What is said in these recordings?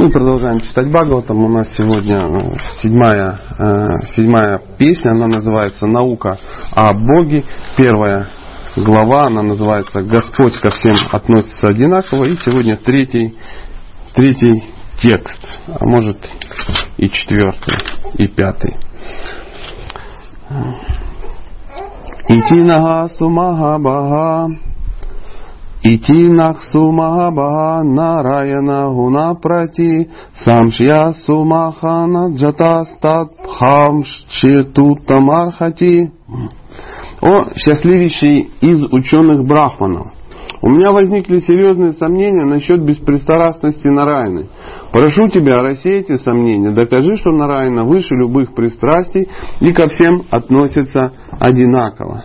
Мы продолжаем читать Бхагаватам. У нас сегодня э, седьмая, э, седьмая песня, она называется «Наука о Боге». Первая глава, она называется «Господь ко всем относится одинаково». И сегодня третий, третий текст, а может и четвертый, и пятый. Итинага сумага бага Ити Наксу Махабха Нараяна Гунапрати Самшья Сумахана Джатастат Пхамшчетутамархати О счастливейший из ученых брахманов! У меня возникли серьезные сомнения насчет беспристрастности Нараяны. Прошу тебя, рассей эти сомнения, докажи, что Нараяна выше любых пристрастий и ко всем относится одинаково.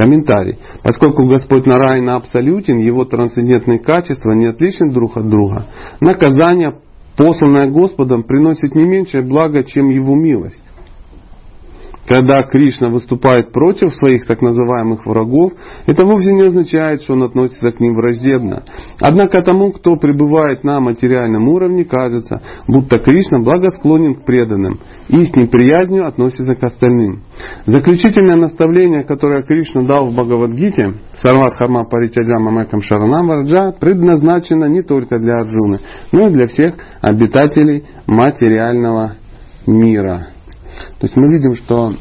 Комментарий. Поскольку Господь Нарайна абсолютен, его трансцендентные качества не отличны друг от друга, наказание, посланное Господом, приносит не меньшее благо, чем его милость. Когда Кришна выступает против своих так называемых врагов, это вовсе не означает, что он относится к ним враждебно. Однако тому, кто пребывает на материальном уровне, кажется, будто Кришна благосклонен к преданным и с неприязнью относится к остальным. Заключительное наставление, которое Кришна дал в Бхагавадгите, Сарват Харма Паричаджама Мэкам Шаранам Варджа, предназначено не только для Арджуны, но и для всех обитателей материального мира. То есть мы видим, что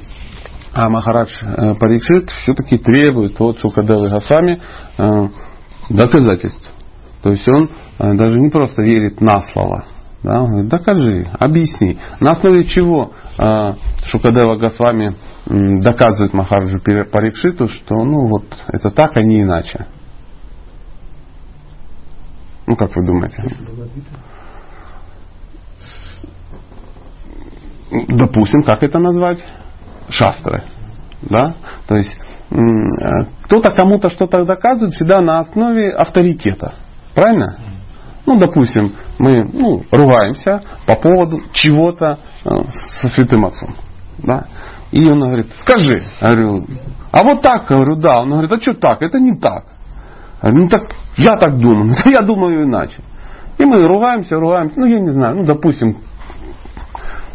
а Махарадж э, Парикшит все-таки требует от Шукадевы Гасами э, доказательств. То есть он э, даже не просто верит на слово. Да? Он говорит, докажи, объясни. На основе чего Шукадева Госвами доказывает Махараджу Парикшиту, что ну вот это так, а не иначе. Ну как вы думаете? Допустим, как это назвать? Шастры. Да? То есть э, кто-то кому-то что-то доказывает всегда на основе авторитета. Правильно? Ну, допустим, мы ну, ругаемся по поводу чего-то э, со святым отцом. Да? И он говорит, скажи. Я говорю, а вот так, говорю, да. Он говорит, а что так? Это не так. Я говорю, ну так я так думаю, я думаю иначе. И мы ругаемся, ругаемся, ну я не знаю, ну допустим,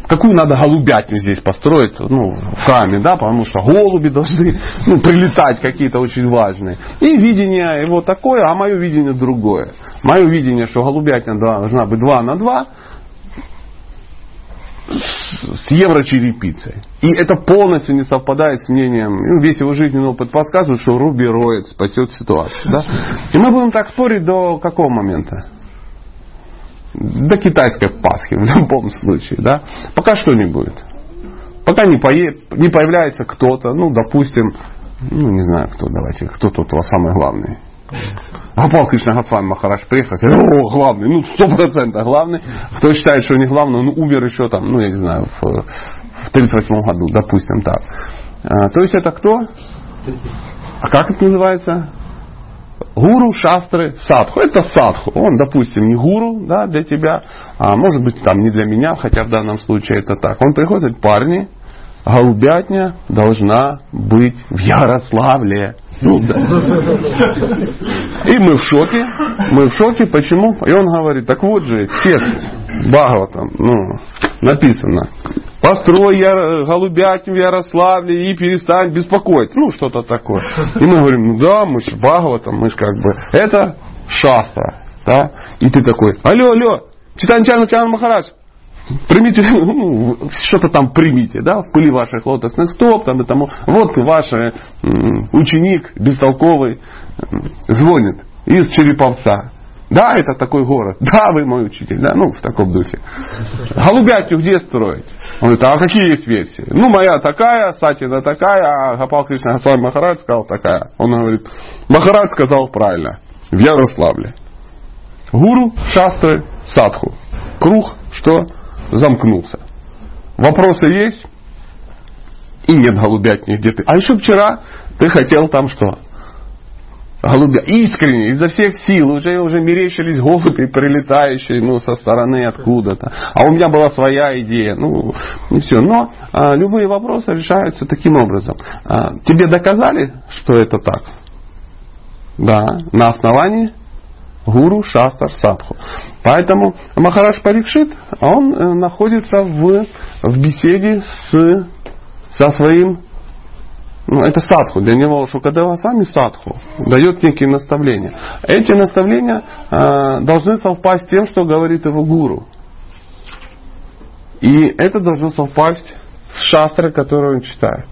какую надо голубятню здесь построить ну, в храме, да, потому что голуби должны ну, прилетать какие-то очень важные. И видение его такое, а мое видение другое. Мое видение, что голубятня должна быть 2 на 2 с еврочерепицей. И это полностью не совпадает с мнением, ну, весь его жизненный опыт подсказывает, что Руби Роид спасет ситуацию. Да? И мы будем так спорить до какого момента? До китайской Пасхи в любом случае. Да? Пока что не будет. Пока не, пое... не появляется кто-то, ну, допустим, ну, не знаю кто, давайте, кто тут у вас самый главный. Гапал Кришна Госвами Махараш приехал, о, главный, ну, сто процентов главный. Кто считает, что не главный, он умер еще там, ну, я не знаю, в, в 38 году, допустим, так. А, то есть это кто? А как это называется? Гуру, шастры, садху. Это садху. Он, допустим, не гуру да, для тебя, а может быть там не для меня, хотя в данном случае это так. Он приходит, парни, голубятня должна быть в Ярославле. Ну, да. И мы в шоке. Мы в шоке. Почему? И он говорит, так вот же текст Бхагаватам, ну, написано. Построй я, голубятню в Ярославле и перестань беспокоить. Ну, что-то такое. И мы говорим, ну да, мы же Бхагаватам, мы же как бы, это шастра. Да? И ты такой, алло, алло, Читанчан Чан Махарадж, примите, ну, что-то там примите, да, в пыли ваших лотосных стоп, там и тому. Вот ваш ученик бестолковый звонит из Череповца. Да, это такой город. Да, вы мой учитель. Да, ну, в таком духе. Голубятню где строить? Он говорит, а какие есть версии? Ну, моя такая, Сатина такая, а Гапал Кришна Госвами Махарадж сказал такая. Он говорит, Махарадж сказал правильно. В Ярославле. Гуру, шастры, садху. Круг, что? Замкнулся. Вопросы есть? И нет голубятни где ты. А еще вчера ты хотел там что? голубя, искренне, изо всех сил, уже, уже мерещились голуби, прилетающие ну, со стороны откуда-то. А у меня была своя идея. Ну, и все. Но а, любые вопросы решаются таким образом. А, тебе доказали, что это так? Да, на основании гуру, шастар, садху. Поэтому Махараш Парикшит, он э, находится в, в беседе с, со своим ну, это садху. Для него Шукадева сами садху дает некие наставления. Эти наставления э, должны совпасть с тем, что говорит его гуру. И это должно совпасть с шастрой, которую он читает.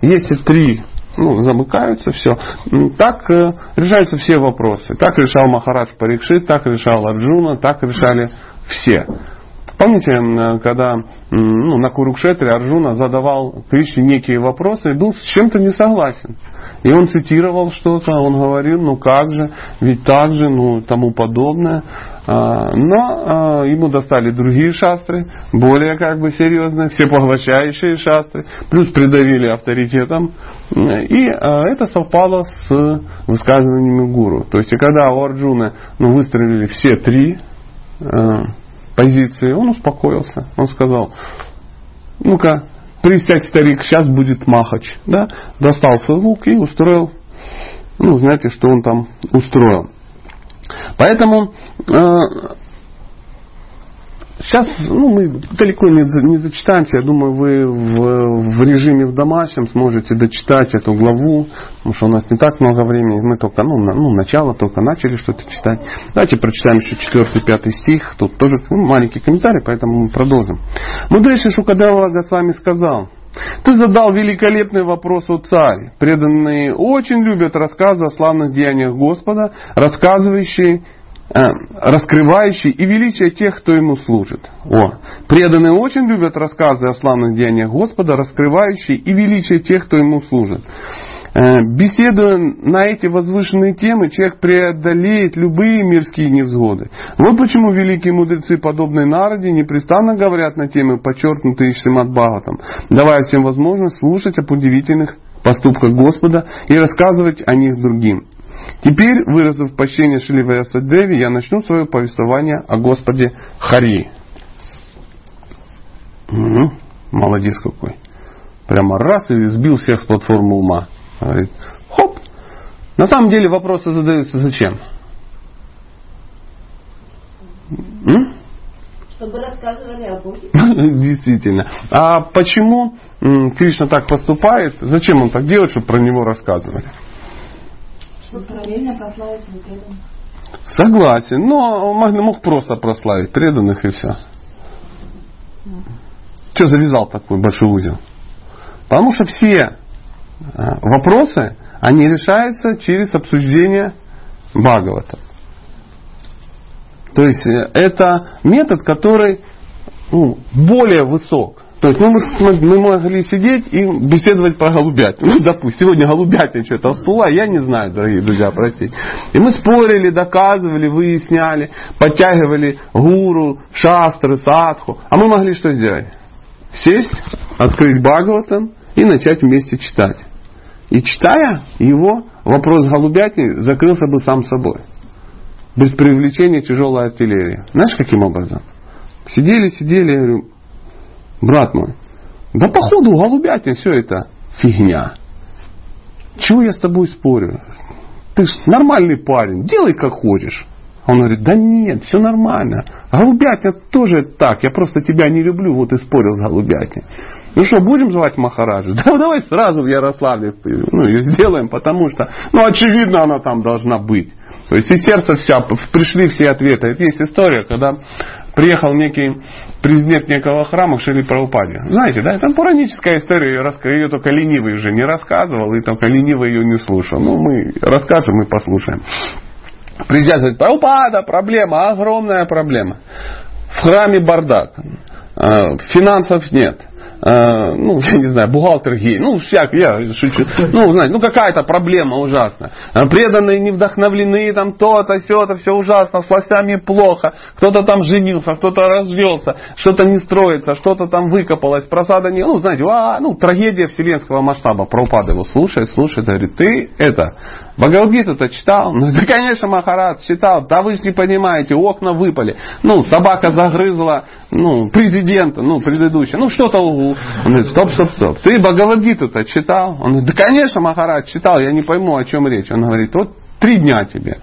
Если три ну, замыкаются, все. Так э, решаются все вопросы. Так решал Махарадж Парикшит, так решал Арджуна, так решали все. Помните, э, когда ну, на Курукшетре Арджуна задавал Кришне некие вопросы и был с чем-то не согласен. И он цитировал что-то, он говорил, ну как же, ведь так же, ну тому подобное. А, но а, ему достали другие шастры, более как бы серьезные, всепоглощающие шастры, плюс придавили авторитетом. И а, это совпало с высказываниями гуру. То есть, когда у Арджуна ну, выстрелили все три позиции, он успокоился. Он сказал, ну-ка, присядь, старик, сейчас будет махач. Да? Достал свой лук и устроил, ну, знаете, что он там устроил. Поэтому э, Сейчас ну, мы далеко не, не зачитаемся. Я думаю, вы в, в режиме в домашнем сможете дочитать эту главу, потому что у нас не так много времени. Мы только, ну, на, ну начало только начали что-то читать. Давайте прочитаем еще 4-5 стих. Тут тоже ну, маленький комментарий, поэтому мы продолжим. Мудрейший Шукадева Госвами сказал, ты задал великолепный вопрос, о царь. Преданные очень любят рассказы о славных деяниях Господа, рассказывающие Э, раскрывающий и величие тех, кто ему служит. О, преданные очень любят рассказы о славных деяниях Господа, раскрывающие и величие тех, кто ему служит. Э, беседуя на эти возвышенные темы, человек преодолеет любые мирские невзгоды. Вот почему великие мудрецы, подобные народе, непрестанно говорят на темы, подчеркнутые Шримад Бхагаватам, давая всем возможность слушать об удивительных поступках Господа и рассказывать о них другим. Теперь, выразив почтение Шиливаяса Деви, я начну свое повествование о Господе Хари. Угу, молодец какой. Прямо раз и сбил всех с платформы ума. Хоп. На самом деле вопросы задаются зачем? М? Чтобы рассказывали о Боге. Действительно. А почему Кришна так поступает? Зачем он так делает, чтобы про него рассказывали? Чтобы параллельно прославить преданных. Согласен. Но мог, мог просто прославить преданных и все. Mm. Что завязал такой большой узел? Потому что все вопросы, они решаются через обсуждение Бхагавата. То есть э, это метод, который ну, более высок. То есть мы, мы могли сидеть и беседовать про голубят. Ну, допустим, сегодня голубятня что-то всплыла, я не знаю, дорогие друзья, простите. И мы спорили, доказывали, выясняли, подтягивали гуру, шастры, садху. А мы могли что сделать? Сесть, открыть Бхагаватам и начать вместе читать. И читая его, вопрос голубятни закрылся бы сам собой. Без привлечения тяжелой артиллерии. Знаешь, каким образом? Сидели, сидели, я говорю, брат мой, да походу голубятня все это фигня. Чего я с тобой спорю? Ты ж нормальный парень, делай как хочешь. Он говорит, да нет, все нормально. Голубятня тоже так, я просто тебя не люблю, вот и спорил с голубятней. Ну что, будем звать Махараджу? Да давай сразу в Ярославле ну, ее сделаем, потому что, ну очевидно, она там должна быть. То есть из сердца вся, пришли все ответы. Это есть история, когда приехал некий президент некого храма к Шили Прабхупаде. Знаете, да, это пураническая история, ее, ее только ленивый уже не рассказывал, и только ленивый ее не слушал. Ну, мы расскажем и послушаем. Приезжает, говорит, Прабхупада, проблема, огромная проблема. В храме бардак, э, финансов нет, Э, ну, я не знаю, бухгалтер гей, ну, всяк, я шучу, ну, знаете, ну, какая-то проблема ужасная. Э, преданные не вдохновлены, там, то-то, все-то, все ужасно, с властями плохо, кто-то там женился, кто-то развелся, что-то не строится, что-то там выкопалось, просада не, ну, знаете, а, ну, трагедия вселенского масштаба. Прабхупада его слушает, слушает, говорит, ты это, Бхагавадгиту-то читал? Ну, да, конечно, Махарад читал. Да вы же не понимаете, окна выпали. Ну, собака загрызла, ну, президента, ну, предыдущего. Ну, что-то... Он говорит, стоп, стоп, стоп. Ты Бхагавадгиту-то читал? Он говорит, да, конечно, Махарад читал, я не пойму, о чем речь. Он говорит, вот три дня тебе.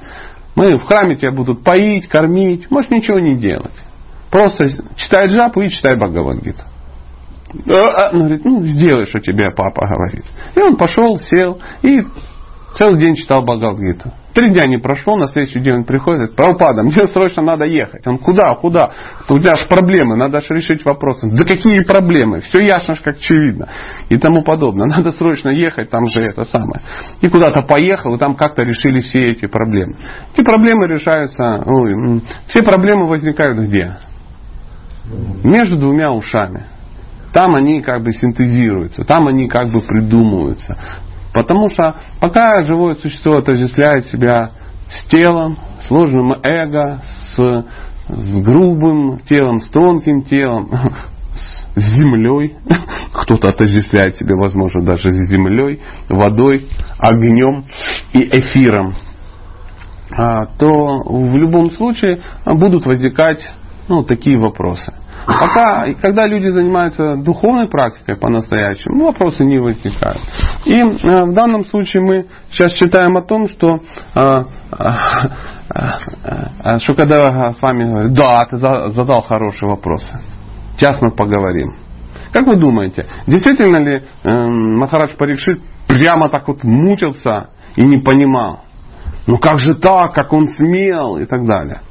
Мы в храме тебя будут поить, кормить, можешь ничего не делать. Просто читай джапу и читай Бхагавадгиту. А, он говорит, ну сделай, что тебе папа говорит. И он пошел, сел и целый день читал Бхагавадгиту. Три дня не прошло, на следующий день он приходит, Прабхупада, мне срочно надо ехать. Он, куда, куда? У тебя же проблемы, надо же решить вопросы. Да какие проблемы? Все ясно, как очевидно. И тому подобное. Надо срочно ехать, там же это самое. И куда-то поехал, и там как-то решили все эти проблемы. Эти проблемы решаются, ой, все проблемы возникают где? Между двумя ушами. Там они как бы синтезируются, там они как бы придумываются. Потому что пока живое существо отождествляет себя с телом, сложным эго, с, с грубым телом, с тонким телом, с землей, кто-то отождествляет себя, возможно, даже с землей, водой, огнем и эфиром, а, то в любом случае будут возникать ну, такие вопросы. Пока, когда люди занимаются духовной практикой по-настоящему, вопросы не возникают. И э, в данном случае мы сейчас читаем о том, что э, э, Шукадева с вами говорит, да, ты задал хороший вопрос. Сейчас мы поговорим. Как вы думаете, действительно ли э, Махарадж Парикшит прямо так вот мучился и не понимал? Ну как же так, как он смел и так далее.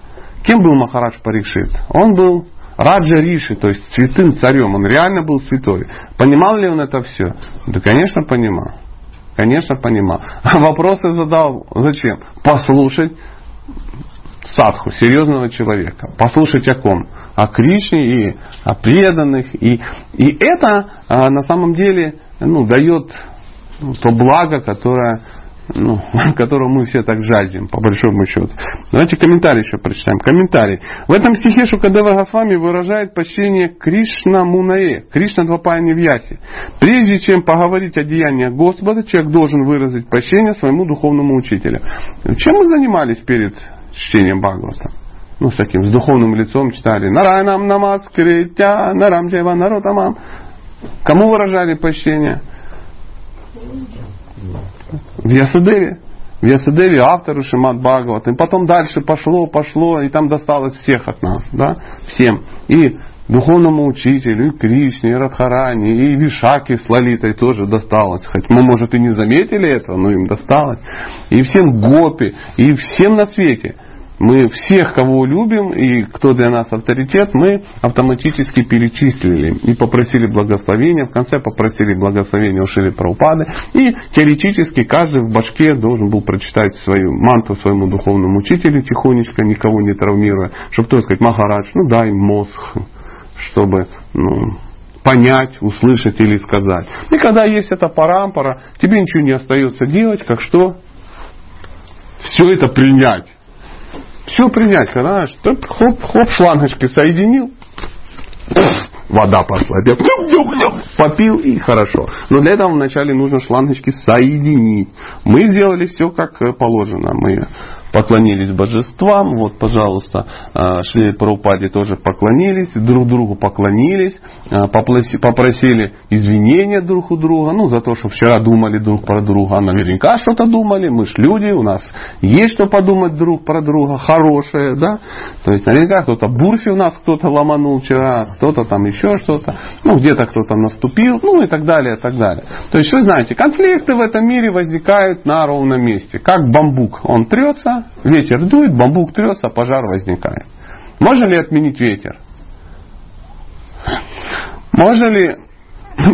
Кем был Махарадж Парикшит? Он был Раджа Риши, то есть святым царем, он реально был святой. Понимал ли он это все? Да, конечно, понимал. Конечно, понимал. А вопросы задал зачем? Послушать садху, серьезного человека. Послушать о ком? О Кришне и о преданных. И, и это а, на самом деле ну, дает то благо, которое ну, которого мы все так жаждем, по большому счету. Давайте комментарий еще прочитаем. Комментарий. В этом стихе Шукадева Госвами выражает почтение Кришна Мунае, Кришна Двапаяни Вьяси. Прежде чем поговорить о деяниях Господа, человек должен выразить почтение своему духовному учителю. Чем мы занимались перед чтением Бхагавата? Ну, с таким, с духовным лицом читали. Нарайнам намаз критя, нарам джева наротамам. Кому выражали почтение? В Ясадеве. В Ясадеве автору Шимат Бхагават. И потом дальше пошло, пошло, и там досталось всех от нас. Да? Всем. И духовному учителю, и Кришне, и Радхарани, и Вишаке с Лалитой тоже досталось. Хоть мы, может, и не заметили этого, но им досталось. И всем гопи, и всем на свете. Мы всех, кого любим и кто для нас авторитет, мы автоматически перечислили и попросили благословения. В конце попросили благословения у Шили Праупады. И теоретически каждый в башке должен был прочитать свою манту своему духовному учителю тихонечко, никого не травмируя. Чтобы кто сказать, Махарадж, ну дай мозг, чтобы ну, понять, услышать или сказать. И когда есть эта парампора, тебе ничего не остается делать, как что? Все это принять. Все принять, знаешь, так хоп, хоп, шлангочки соединил, вода пошла, попил и хорошо. Но для этого вначале нужно шлангочки соединить. Мы сделали все как положено. Мы поклонились божествам, вот, пожалуйста, а, шли по Рупаде тоже поклонились, друг другу поклонились, а, попросили извинения друг у друга, ну, за то, что вчера думали друг про друга, наверняка что-то думали, мы ж люди, у нас есть что подумать друг про друга, хорошее, да, то есть наверняка кто-то бурфи у нас кто-то ломанул вчера, кто-то там еще что-то, ну, где-то кто-то наступил, ну, и так далее, и так далее. То есть, вы знаете, конфликты в этом мире возникают на ровном месте, как бамбук, он трется, ветер дует, бамбук трется, пожар возникает. Можно ли отменить ветер? Можно ли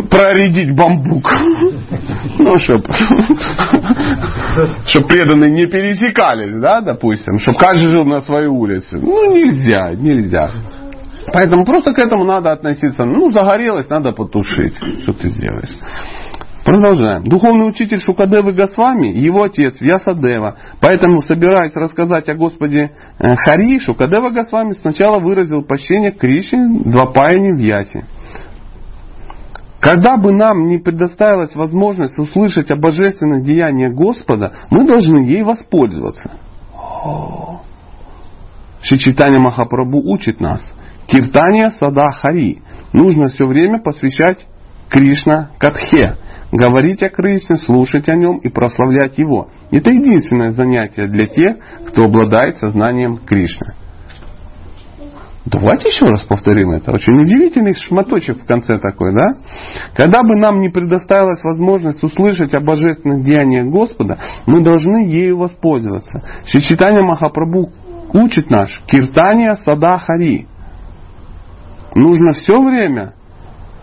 проредить бамбук? Ну, чтобы чтоб преданные не пересекались, да, допустим, чтобы каждый жил на своей улице. Ну, нельзя, нельзя. Поэтому просто к этому надо относиться. Ну, загорелось, надо потушить. Что ты сделаешь? Продолжаем. Духовный учитель Шукадевы Госвами, его отец Вьясадева. Поэтому, собираясь рассказать о Господе э, Хари, Шукадева Госвами сначала выразил почтение Кришне Двапаяне Вьясе. Когда бы нам не предоставилась возможность услышать о божественных деяниях Господа, мы должны ей воспользоваться. Шичитания Махапрабху учит нас. Киртания Сада Хари. Нужно все время посвящать Кришна Катхе. Говорить о Кришне, слушать о нем и прославлять его. Это единственное занятие для тех, кто обладает сознанием Кришны. Давайте еще раз повторим это. Очень удивительный шматочек в конце такой, да? Когда бы нам не предоставилась возможность услышать о божественных деяниях Господа, мы должны ею воспользоваться. Шичитания Махапрабху учит наш Киртания Сада Хари. Нужно все время.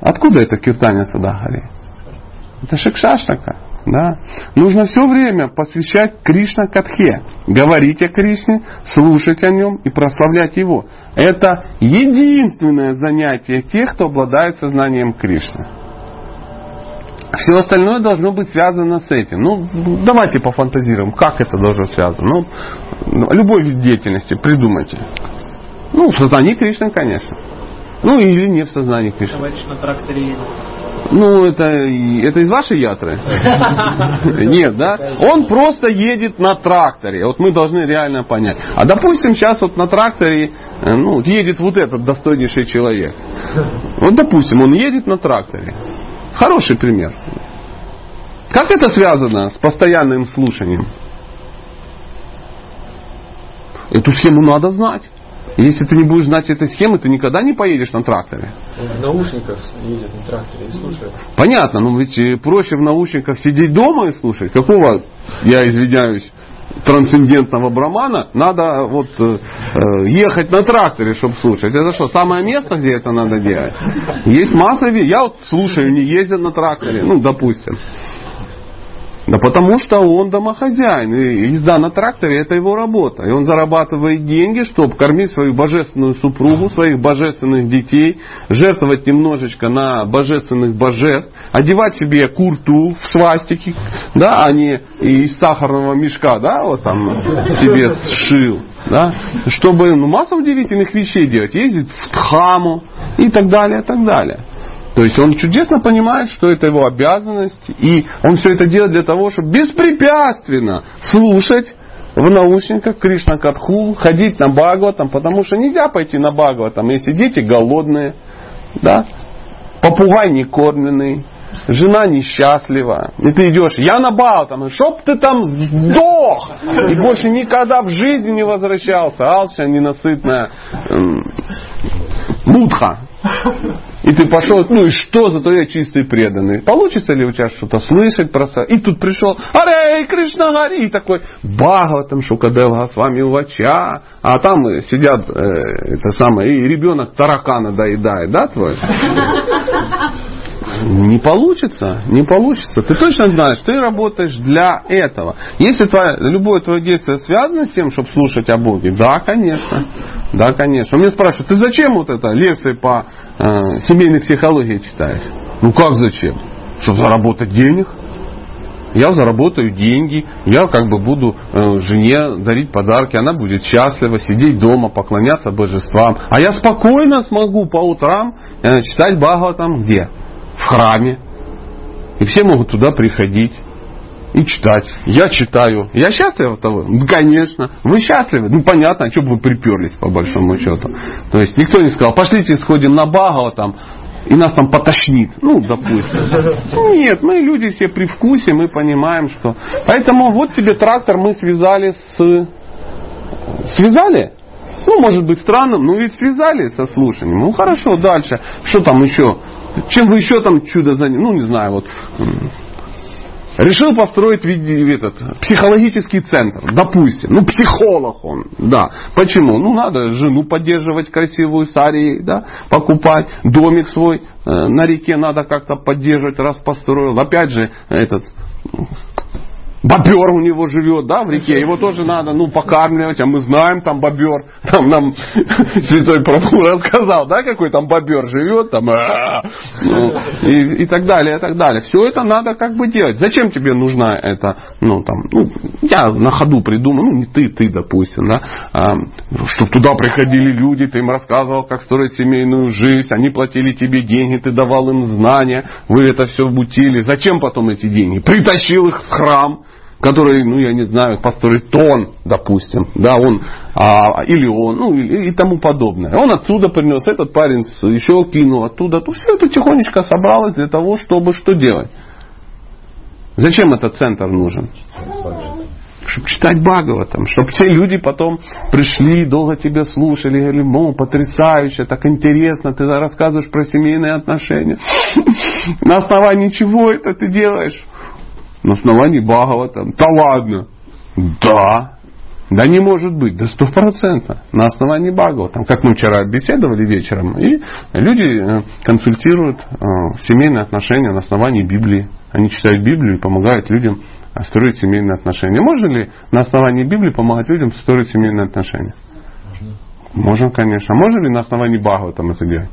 Откуда это Киртания Сада Хари? Это Шикшаштака. Да? Нужно все время посвящать Кришна Катхе. Говорить о Кришне, слушать о нем и прославлять его. Это единственное занятие тех, кто обладает сознанием Кришны. Все остальное должно быть связано с этим. Ну, давайте пофантазируем, как это должно связано. Ну, любой вид деятельности придумайте. Ну, в сознании Кришны, конечно. Ну, или не в сознании Кришны. Говоришь на тракторе ну, это, это из вашей ятры? Нет, да? Он просто едет на тракторе. Вот мы должны реально понять. А допустим, сейчас вот на тракторе э, ну, едет вот этот достойнейший человек. Вот допустим, он едет на тракторе. Хороший пример. Как это связано с постоянным слушанием? Эту схему надо знать. Если ты не будешь знать этой схемы, ты никогда не поедешь на тракторе. В наушниках едет на тракторе и слушает. Понятно, но ведь э, проще в наушниках сидеть дома и слушать. Какого, я извиняюсь, трансцендентного брамана, надо вот э, э ехать на тракторе, чтобы слушать. Это что, самое место, где это надо делать? Есть масса Я вот слушаю, не ездят на тракторе, ну, допустим. Да потому что он домохозяин. И езда на тракторе это его работа. И он зарабатывает деньги, чтобы кормить свою божественную супругу, своих божественных детей, жертвовать немножечко на божественных божеств, одевать себе курту в свастики, да, а не из сахарного мешка, да, вот там себе сшил. Да, чтобы ну, массу удивительных вещей делать, ездить в Тхаму и так далее, и так далее. То есть он чудесно понимает, что это его обязанность, и он все это делает для того, чтобы беспрепятственно слушать в наушниках Кришна Катху, ходить на Бхагаватам, потому что нельзя пойти на Бхагаватам, если дети голодные, да, попугай не кормленный, жена несчастлива, и ты идешь, я на Бхагаватам, чтоб ты там сдох, и больше никогда в жизни не возвращался, алча ненасытная мудха. И ты пошел, ну и что, зато я чистый преданный. Получится ли у тебя что-то слышать про И тут пришел, Арей, Кришна Гари, и такой, Бхагаватам, Шукадева с вами увача. А там сидят, э, это самое, и ребенок таракана доедает, да, твой? Не получится, не получится. Ты точно знаешь, ты работаешь для этого. Если твое, любое твое действие связано с тем, чтобы слушать о Боге, да, конечно. Да, конечно. Он меня спрашивает, ты зачем вот это лекции по э, семейной психологии читаешь? Ну как зачем? Чтобы заработать денег. Я заработаю деньги, я как бы буду э, жене дарить подарки, она будет счастлива, сидеть дома, поклоняться божествам. А я спокойно смогу по утрам э, читать Бхагаватам где? В храме. И все могут туда приходить и читать. Я читаю. Я счастлив от того? Конечно. Вы счастливы? Ну, понятно, а что бы вы приперлись, по большому счету. То есть, никто не сказал, пошлите сходим на Багова там, и нас там потошнит. Ну, допустим. Нет, мы люди все при вкусе, мы понимаем, что... Поэтому вот тебе трактор мы связали с... Связали? Ну, может быть странным, но ведь связали со слушанием. Ну, хорошо, дальше. Что там еще? Чем вы еще там чудо заняли? Ну, не знаю, вот. Решил построить этот, психологический центр, допустим. Ну, психолог он, да. Почему? Ну, надо жену поддерживать красивую, сари, да, покупать. Домик свой э, на реке надо как-то поддерживать, раз построил. Опять же, этот, бобер у него живет, да, в реке, его тоже надо, ну, покармливать, а мы знаем там бобер, там нам святой Прабhu рассказал, да, какой там бобер живет, там, ну, и, и так далее, и так далее. Все это надо как бы делать. Зачем тебе нужна это, ну, там, ну, я на ходу придумал, ну, не ты, ты, допустим, да, а, чтобы туда приходили люди, ты им рассказывал, как строить семейную жизнь, они платили тебе деньги, ты давал им знания, вы это все бутили. Зачем потом эти деньги? Притащил их в храм, который, ну я не знаю, построит тон, допустим, да, он, а, или он, ну и, и тому подобное. Он отсюда принес, этот парень еще кинул оттуда, то все это тихонечко собралось для того, чтобы что делать? Зачем этот центр нужен? чтобы читать Бхагаватам, чтобы те люди потом пришли, долго тебя слушали, говорили, ну, потрясающе, так интересно, ты рассказываешь про семейные отношения. На основании чего это ты делаешь? На основании Бхагаватам. Да ладно. Да. Да не может быть, да сто процентов на основании Бхагаватам. Как мы вчера беседовали вечером, и люди э, консультируют э, семейные отношения на основании Библии. Они читают Библию и помогают людям строить семейные отношения. Можно ли на основании Библии помогать людям строить семейные отношения? Можно. Можно, конечно. Можно ли на основании Бхагава там это делать?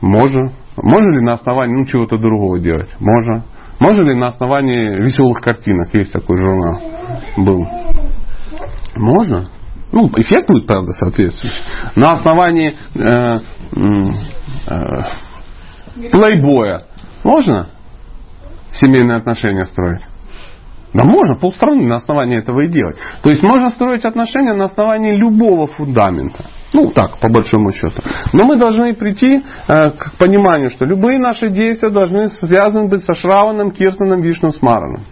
Можно. Можно ли на основании ну, чего-то другого делать? Можно. Можно ли на основании веселых картинок? Есть такой журнал. Был. Можно. Ну, эффект будет, правда, соответствующий. На основании э, э, плейбоя можно семейные отношения строить? Да можно полстраны на основании этого и делать. То есть можно строить отношения на основании любого фундамента. Ну так, по большому счету. Но мы должны прийти э, к пониманию, что любые наши действия должны связаны быть со Шраваном, Киртаном, Вишну, Смараном.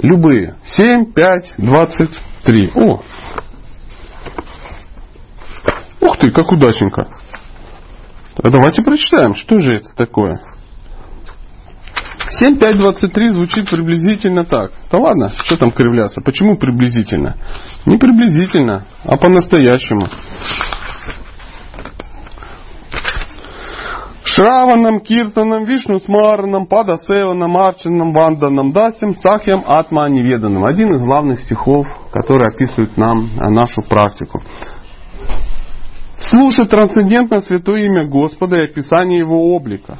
Любые. 7, 5, 23. О! Ух ты, как удачненько. Давайте прочитаем, что же это такое. 7.5.23 звучит приблизительно так. Да ладно, что там кривляться? Почему приблизительно? Не приблизительно, а по-настоящему. Шраванам, Киртанам, Вишну Смаранам, Падасеванам, Арчанам, Ванданам, Дасим, Сахьям, Атма Неведанам. Один из главных стихов, который описывает нам нашу практику. Слушать трансцендентное святое имя Господа и описание Его облика,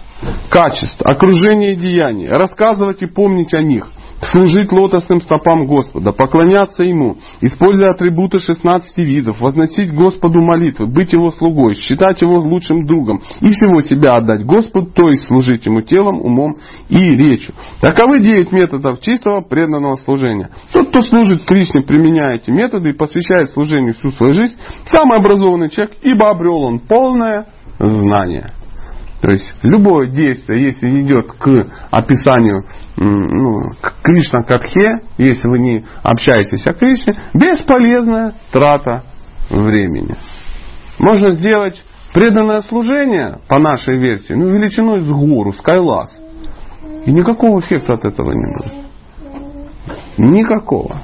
качеств, окружения и деяний, рассказывать и помнить о них, служить лотосным стопам Господа, поклоняться Ему, используя атрибуты 16 видов, возносить Господу молитвы, быть Его слугой, считать Его лучшим другом и всего себя отдать Господу, то есть служить Ему телом, умом и речью. Таковы 9 методов чистого преданного служения. Тот, кто служит Кришне, применяя эти методы и посвящает служению всю свою жизнь, самый образованный человек, ибо обрел он полное знание. То есть любое действие, если идет к описанию ну, к Кришна Катхе, если вы не общаетесь о Кришне, бесполезная трата времени. Можно сделать преданное служение, по нашей версии, ну, величиной с гору, с Кайлас. И никакого эффекта от этого не будет. Никакого.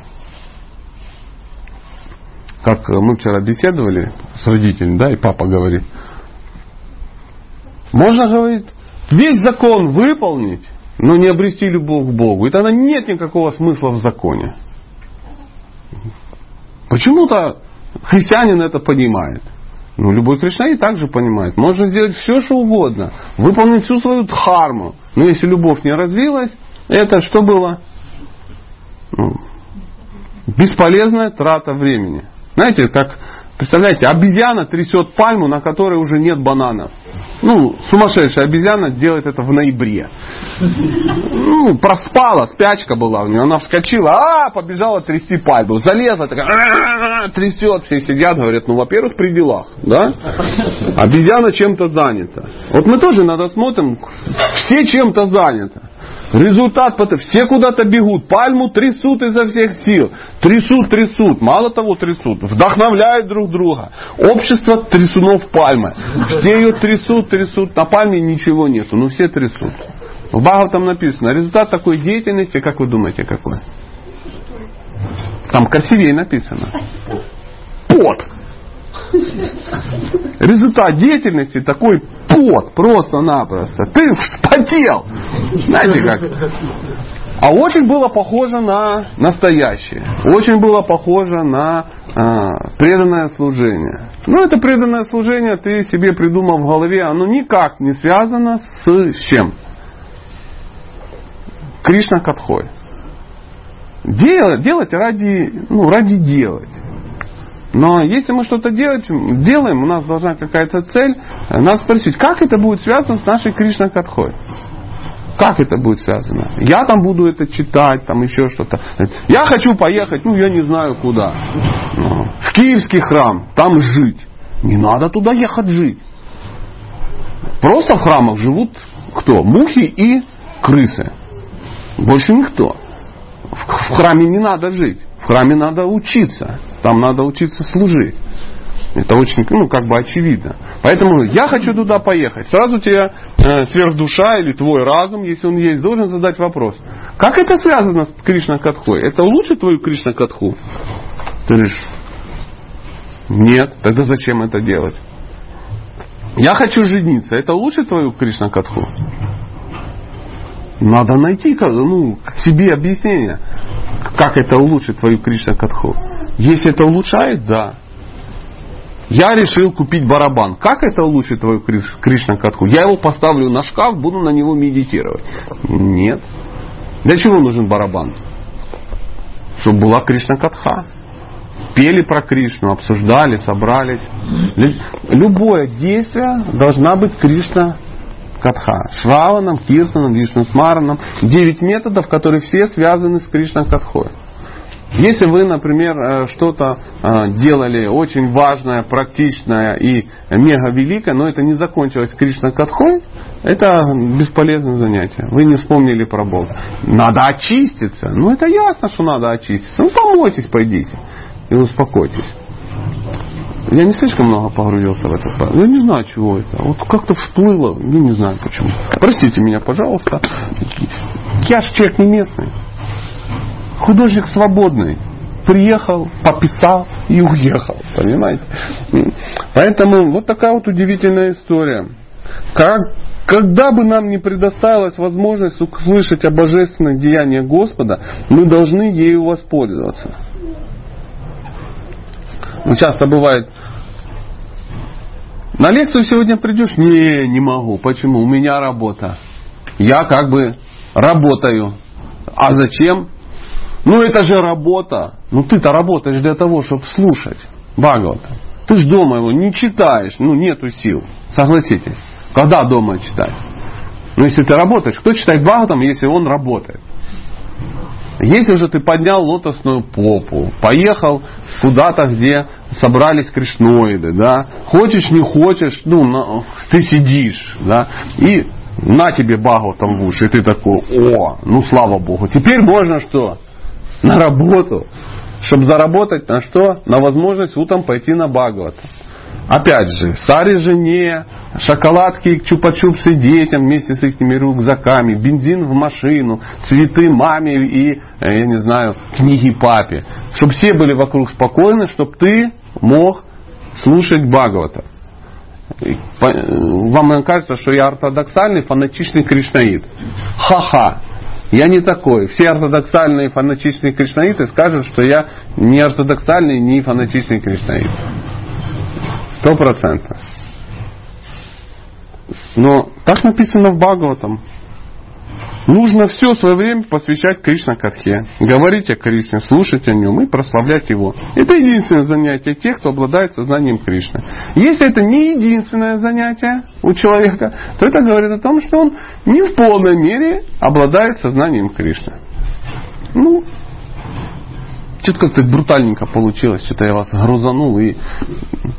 Как мы вчера беседовали с родителями, да, и папа говорит, можно, говорить, весь закон выполнить, но не обрести любовь к Богу. И тогда нет никакого смысла в законе. Почему-то христианин это понимает. Ну, любой кришнаит также понимает. Можно сделать все, что угодно. Выполнить всю свою дхарму. Но если любовь не развилась, это что было? Ну, бесполезная трата времени. Знаете, как, представляете, обезьяна трясет пальму, на которой уже нет бананов. Ну, сумасшедшая обезьяна делает это в ноябре. Ну, проспала, спячка была у нее. Она вскочила, а, побежала трясти пальму. Залезла, такая, «А, трясет. Все сидят, говорят, ну, во-первых, при делах, да? Обезьяна чем-то занята. Вот мы тоже надо смотрим, все чем-то заняты. Результат. Все куда-то бегут. Пальму трясут изо всех сил. Трясут, трясут. Мало того, трясут. Вдохновляют друг друга. Общество трясунов пальмы. Все ее трясут, трясут. На пальме ничего нету. Но все трясут. В Багов там написано. Результат такой деятельности, как вы думаете, какой? Там красивее написано. Пот. Результат деятельности такой пот, просто-напросто. Ты вспотел. Знаете как? А очень было похоже на настоящее. Очень было похоже на а, преданное служение. Ну, это преданное служение ты себе придумал в голове, оно никак не связано с чем? Кришна Катхой. Делать, делать ради, ну, ради делать. Но если мы что-то делать, делаем, у нас должна какая-то цель, надо спросить, как это будет связано с нашей Кришна Катхой. Как это будет связано? Я там буду это читать, там еще что-то. Я хочу поехать, ну я не знаю куда. Ну, в Киевский храм, там жить. Не надо туда ехать жить. Просто в храмах живут кто? Мухи и крысы. Больше никто. В храме не надо жить. В храме надо учиться. Там надо учиться служить. Это очень, ну, как бы очевидно. Поэтому я хочу туда поехать. Сразу тебе э, сверхдуша или твой разум, если он есть, должен задать вопрос. Как это связано с Кришна Катхой? Это улучшит твою Кришна Катху? Ты говоришь, нет, тогда зачем это делать? Я хочу жениться. Это улучшит твою Кришна Катху? Надо найти ну, себе объяснение, как это улучшит твою Кришна Катху. Если это улучшает, да. Я решил купить барабан. Как это улучшит твою Кришна Катху? Я его поставлю на шкаф, буду на него медитировать. Нет. Для чего нужен барабан? Чтобы была Кришна Катха. Пели про Кришну, обсуждали, собрались. Любое действие должна быть Кришна Катха. Шраваном, Киртаном, Вишну Смараном. Девять методов, которые все связаны с Кришна Катхой. Если вы, например, э, что-то э, делали очень важное, практичное и мега великое, но это не закончилось Кришна Катхой, это бесполезное занятие. Вы не вспомнили про Бога. Надо очиститься. Ну это ясно, что надо очиститься. Ну помойтесь, пойдите и успокойтесь. Я не слишком много погрузился в это. Я не знаю, чего это. Вот как-то всплыло. Я не знаю почему. Простите меня, пожалуйста. Я же человек не местный. Художник свободный. Приехал, пописал и уехал. Понимаете? Поэтому вот такая вот удивительная история. Как, когда бы нам не предоставилась возможность услышать о божественных деяниях Господа, мы должны ею воспользоваться. Ну, часто бывает, на лекцию сегодня придешь? Не, не могу. Почему? У меня работа. Я как бы работаю. А зачем? Ну это же работа. Ну ты-то работаешь для того, чтобы слушать Бхагавата. Ты ж дома его не читаешь, ну нету сил. Согласитесь. Когда дома читать? Ну если ты работаешь, кто читает Бхагаватам, если он работает? Если же ты поднял лотосную попу, поехал куда-то, где собрались кришноиды, да, хочешь, не хочешь, ну, на, ты сидишь, да, и на тебе багу там в уши, и ты такой, о, ну слава богу, теперь можно что? На работу. Чтобы заработать на что? На возможность утром пойти на Бхагавата. Опять же, сари жене, шоколадки, чупа-чупсы детям вместе с их рюкзаками, бензин в машину, цветы маме и, э, я не знаю, книги папе. Чтобы все были вокруг спокойны, чтобы ты мог слушать Бхагавата. Вам кажется, что я ортодоксальный фанатичный кришнаид. Ха-ха. Я не такой. Все ортодоксальные фанатичные кришнаиты скажут, что я не ортодоксальный, не фанатичный кришнаит. Сто процентов. Но так написано в Бхагаватам. Нужно все свое время посвящать Кришна Катхе. Говорить о Кришне, слушать о нем и прославлять его. Это единственное занятие тех, кто обладает сознанием Кришны. Если это не единственное занятие у человека, то это говорит о том, что он не в полной мере обладает сознанием Кришны. Ну, что-то как-то брутальненько получилось, что-то я вас грузанул. И...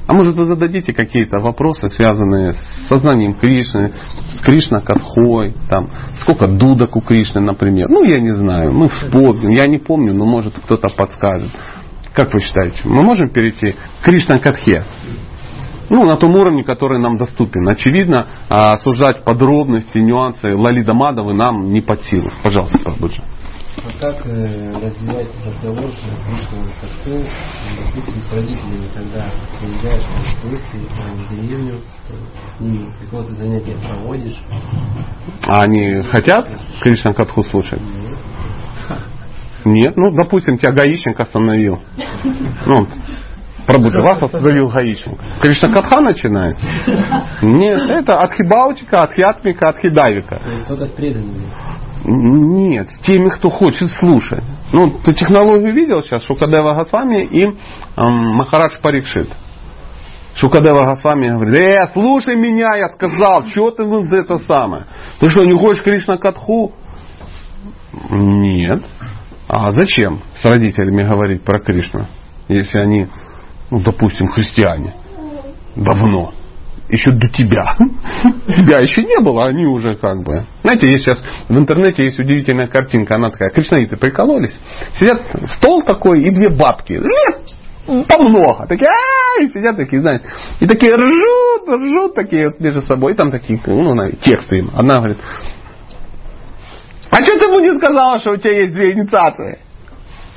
А может вы зададите какие-то вопросы, связанные с сознанием Кришны, с Кришна Катхой, там, сколько дудок у Кришны, например. Ну, я не знаю, мы вспомним, я не помню, но может кто-то подскажет. Как вы считаете, мы можем перейти к Кришна Катхе? Ну, на том уровне, который нам доступен. Очевидно, а, осуждать подробности, нюансы Лалида Мадовы нам не под силу. Пожалуйста, Прабхуджи. А как э, развивать разговор с Кришной Катху, допустим, с родителями, когда приезжаешь в гости в деревню, с ними какое-то занятие проводишь? А они хотят Кришна Катху слушать? Нет. Нет, ну, допустим, тебя гаишник остановил. Ну, Пробудь, вас остановил гаишник. Кришна Катха начинает? Нет, это от хибаутика, от хиатмика, от хидавика. Только с преданными. Нет, с теми, кто хочет слушать. Ну, ты технологию видел сейчас, Шукадева Госвами и эм, Махарадж Парикшит. Шукадева Госвами говорит, э, слушай меня, я сказал, что ты вот это самое? Ты что, не хочешь Кришна Катху? Нет. А зачем с родителями говорить про Кришну, если они, ну, допустим, христиане? Давно. Еще до тебя. Тебя еще не было, они уже как бы. Знаете, есть сейчас в интернете есть удивительная картинка, она такая, кришнаиты прикололись, сидят, стол такой и две бабки. Лет по много. Такие, а и сидят такие, знаете, и такие ржут, ржут такие вот между собой. И там такие, ну, на- тексты им. Одна говорит, а что ты ему не сказала, что у тебя есть две инициации?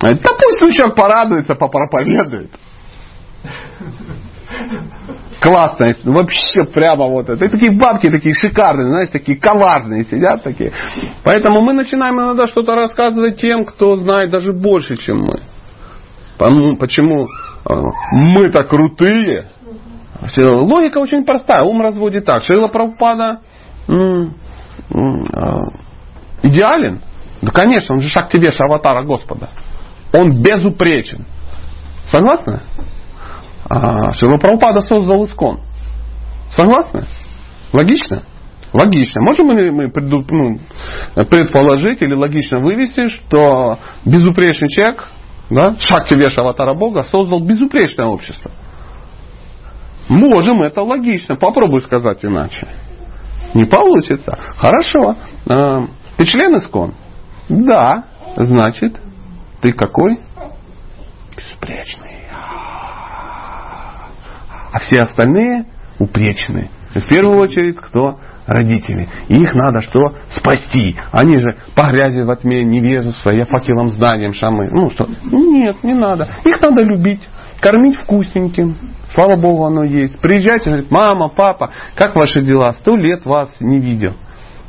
Говорит, да пусть сучок порадуется, попроповедует. Классно, вообще прямо вот это. И такие бабки такие шикарные, знаешь, такие коварные сидят такие. Поэтому мы начинаем иногда что-то рассказывать тем, кто знает даже больше, чем мы. Почему э, мы-то крутые? Логика очень простая. Ум разводит так. Шрила Прабхупада э, идеален? Да, конечно, он же шаг тебе, аватара Господа. Он безупречен. Согласны? А, Шрила Прабхупада создал Искон. Согласны? Логично? Логично. Можем ли мы ну, предположить или логично вывести, что безупречный человек, да, Шакти Веша Аватара Бога, создал безупречное общество? Можем, это логично. Попробуй сказать иначе. Не получится. Хорошо. А, Ты член Искон? Да. Значит, ты какой? Безупречный. А все остальные упречны. В первую очередь, кто? Родители. И их надо что? Спасти. Они же по грязи во тьме невежества, я факелом знанием шамы. Ну что? Нет, не надо. Их надо любить. Кормить вкусненьким. Слава Богу, оно есть. Приезжайте, говорит, мама, папа, как ваши дела? Сто лет вас не видел.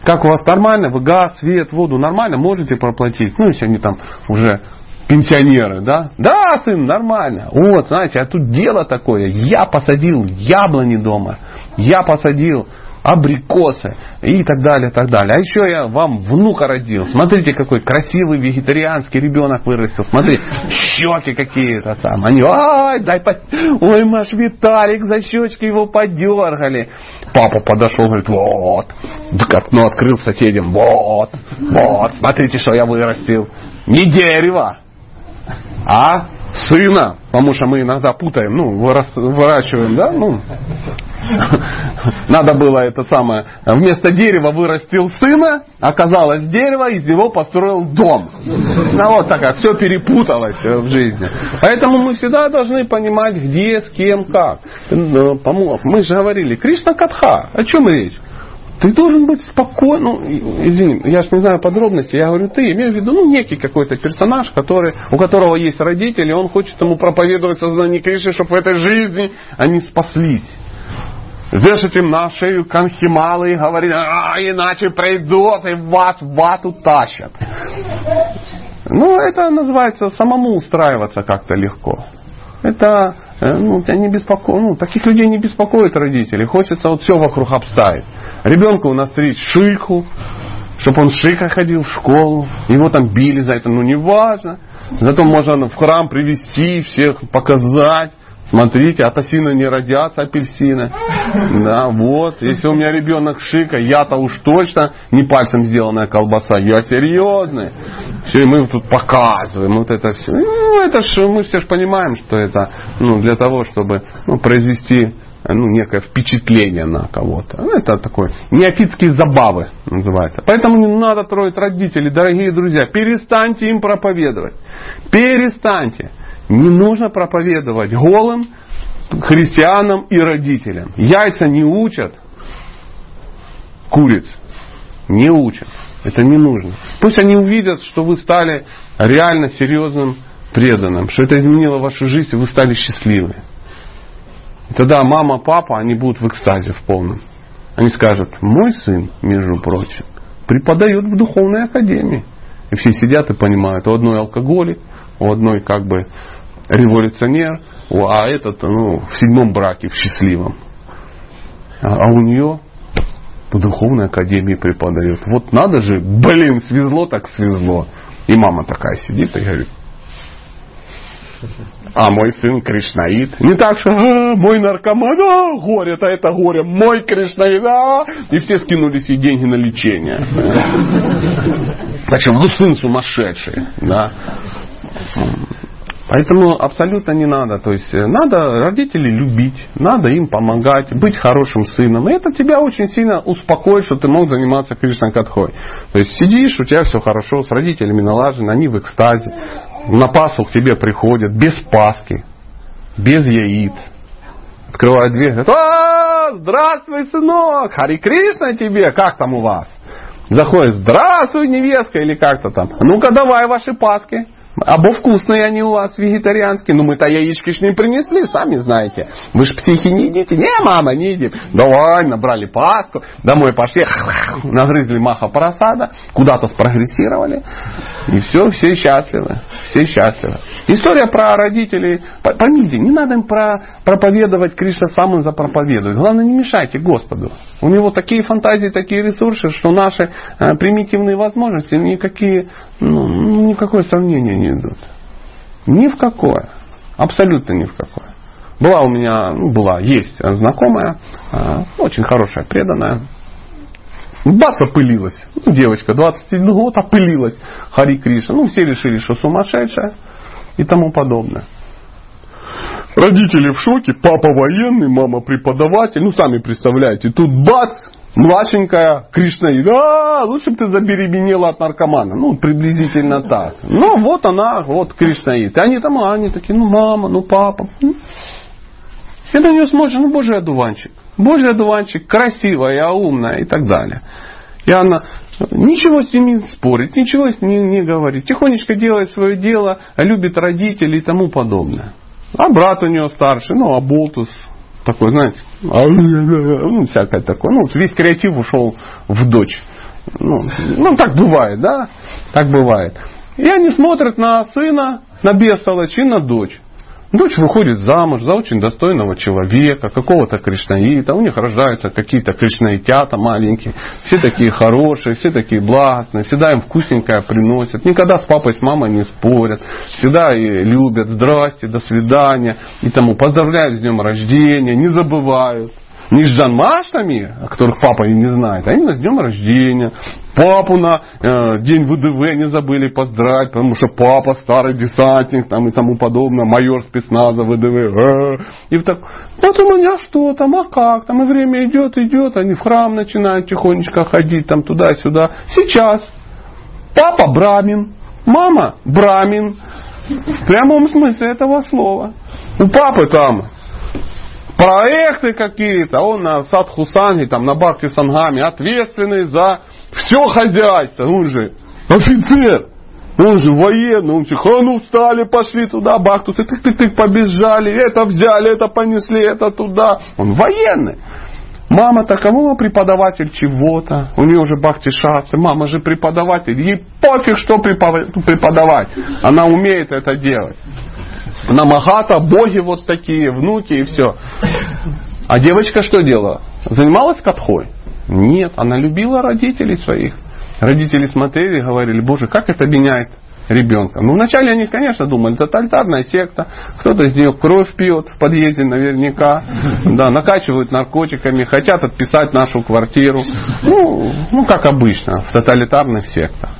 Как у вас нормально? Вы газ, свет, воду нормально можете проплатить? Ну, если они там уже пенсионеры, да? Да, сын, нормально. Вот, знаете, а тут дело такое. Я посадил яблони дома. Я посадил абрикосы и так далее, так далее. А еще я вам внука родил. Смотрите, какой красивый вегетарианский ребенок вырастил. Смотри, щеки какие-то там. Они, ай, дай по... Ой, наш Виталик, за щечки его подергали. Папа подошел, говорит, вот. Окно открыл соседям, вот, вот, смотрите, что я вырастил. Не дерево, а сына, потому что мы иногда путаем, ну, выращиваем, да, ну, надо было это самое, вместо дерева вырастил сына, оказалось дерево, из него построил дом. Ну, вот так, все перепуталось э, в жизни. Поэтому мы всегда должны понимать, где, с кем, как. Э, Мы же говорили, Кришна Катха, о чем речь? Ты должен быть спокоен, ну, извини, я же не знаю подробностей, я говорю, ты имею в виду, ну, некий какой-то персонаж, который, у которого есть родители, он хочет ему проповедовать сознание Кришны, чтобы в этой жизни они спаслись. Вешать им на шею канхималы и говорить, а, иначе придут и вас в вату тащат. Ну, это называется самому устраиваться как-то легко. Это ну, тебя не беспоко... ну, таких людей не беспокоит родители. Хочется вот все вокруг обставить. Ребенку настричь шику, чтобы он шика ходил в школу. Его там били за это, ну не важно. Зато можно в храм привести, всех показать. Смотрите, от осины не родятся апельсины. Да, вот. Если у меня ребенок шика, я-то уж точно не пальцем сделанная колбаса. Я серьезный. Все, и мы тут показываем вот это все. Ну, это ж, мы все же понимаем, что это ну, для того, чтобы ну, произвести ну, некое впечатление на кого-то. Ну, это такой неофитские забавы называется. Поэтому не надо троить родителей, дорогие друзья. Перестаньте им проповедовать. Перестаньте. Не нужно проповедовать голым христианам и родителям. Яйца не учат куриц. Не учат. Это не нужно. Пусть они увидят, что вы стали реально серьезным преданным, что это изменило вашу жизнь, и вы стали счастливы. И тогда мама, папа, они будут в экстазе в полном. Они скажут, мой сын, между прочим, преподает в духовной академии. И все сидят и понимают, у одной алкоголик, у одной как бы революционер, а этот ну, в седьмом браке, в счастливом. А, а у нее в духовной академии преподает. Вот надо же, блин, свезло так свезло. И мама такая сидит и говорит, А мой сын Кришнаит. Не так, что «А, мой наркоман, а, горе-то это горе, мой Кришнаит, а!» и все скинули себе деньги на лечение. Причем, ну сын сумасшедший. Да. Поэтому абсолютно не надо. То есть э, надо родителей любить, надо им помогать, быть хорошим сыном. И это тебя очень сильно успокоит, что ты мог заниматься Кришна Катхой. То есть сидишь, у тебя все хорошо, с родителями налажено, они в экстазе. На Пасху к тебе приходят без Пасхи, без яиц. Открывают дверь, говорят, «А, здравствуй, сынок, Хари Кришна тебе, как там у вас? Заходит, здравствуй, невестка, или как-то там. Ну-ка, давай ваши Пасхи. Або вкусные они у вас, вегетарианские. Ну мы-то яички ж не принесли, сами знаете. Вы ж психи не едите. Не, мама, не едим. Давай, набрали паску, домой пошли, нагрызли маха просада, куда-то спрогрессировали. И все, все счастливы. Все счастливы. История про родителей. Поймите, не надо им про, проповедовать, Кришна сам им запроповедует. Главное, не мешайте Господу. У него такие фантазии, такие ресурсы, что наши э, примитивные возможности никакие, ну, никакое сомнение не идут. Ни в какое. Абсолютно ни в какое. Была у меня, ну, была, есть знакомая, э, очень хорошая, преданная. Бац, опылилась. Ну, девочка, 21 год, опылилась. Хари Кришна. Ну, все решили, что сумасшедшая и тому подобное. Родители в шоке, папа военный, мама преподаватель. Ну, сами представляете, тут бац, младшенькая Кришна, да, лучше бы ты забеременела от наркомана. Ну, приблизительно так. Ну, вот она, вот Кришнаид. И они там, а, они такие, ну, мама, ну, папа. И на нее смотришь, ну, божий одуванчик. Божий одуванчик, красивая, умная и так далее. И она ничего с ними спорит, ничего с ними не говорит. Тихонечко делает свое дело, любит родителей и тому подобное. А брат у нее старший, ну, Аболтус, такой, знаете, ну, всякое такое. Ну, весь креатив ушел в дочь. Ну, ну, так бывает, да? Так бывает. И они смотрят на сына, на бестолочь и на дочь. Дочь выходит замуж за очень достойного человека, какого-то кришнаита, у них рождаются какие-то кришнаитята маленькие, все такие хорошие, все такие благостные, всегда им вкусненькое приносят, никогда с папой, с мамой не спорят, всегда и любят, здрасте, до свидания, и тому поздравляют с днем рождения, не забывают. Не с Джанмаштами, о которых папа и не знает, а именно с днем рождения. Папу на э, день ВДВ не забыли поздравить, потому что папа старый десантник там и тому подобное, майор спецназа ВДВ. Э, и так, вот у меня что там, а как там, и время идет, идет, они в храм начинают тихонечко ходить там туда-сюда. Сейчас папа брамин, мама брамин, в прямом смысле этого слова. У папы там проекты какие-то, он на Садхусанге, там на Бхакти Сангаме ответственный за все хозяйство, он же офицер, он же военный, он же, а ну встали, пошли туда, бахтусы, тык-тык-тык, побежали, это взяли, это понесли, это туда. Он военный. Мама-то кому преподаватель чего-то? У нее уже бхакти шастры, мама же преподаватель. Ей пофиг, что преподавать. Она умеет это делать. Намагата, боги вот такие, внуки и все. А девочка что делала? Занималась катхой? Нет, она любила родителей своих. Родители смотрели и говорили, боже, как это меняет ребенка. Ну, вначале они, конечно, думали, тоталитарная секта, кто-то из нее кровь пьет в подъезде наверняка, да, накачивают наркотиками, хотят отписать нашу квартиру. Ну, ну, как обычно, в тоталитарных сектах.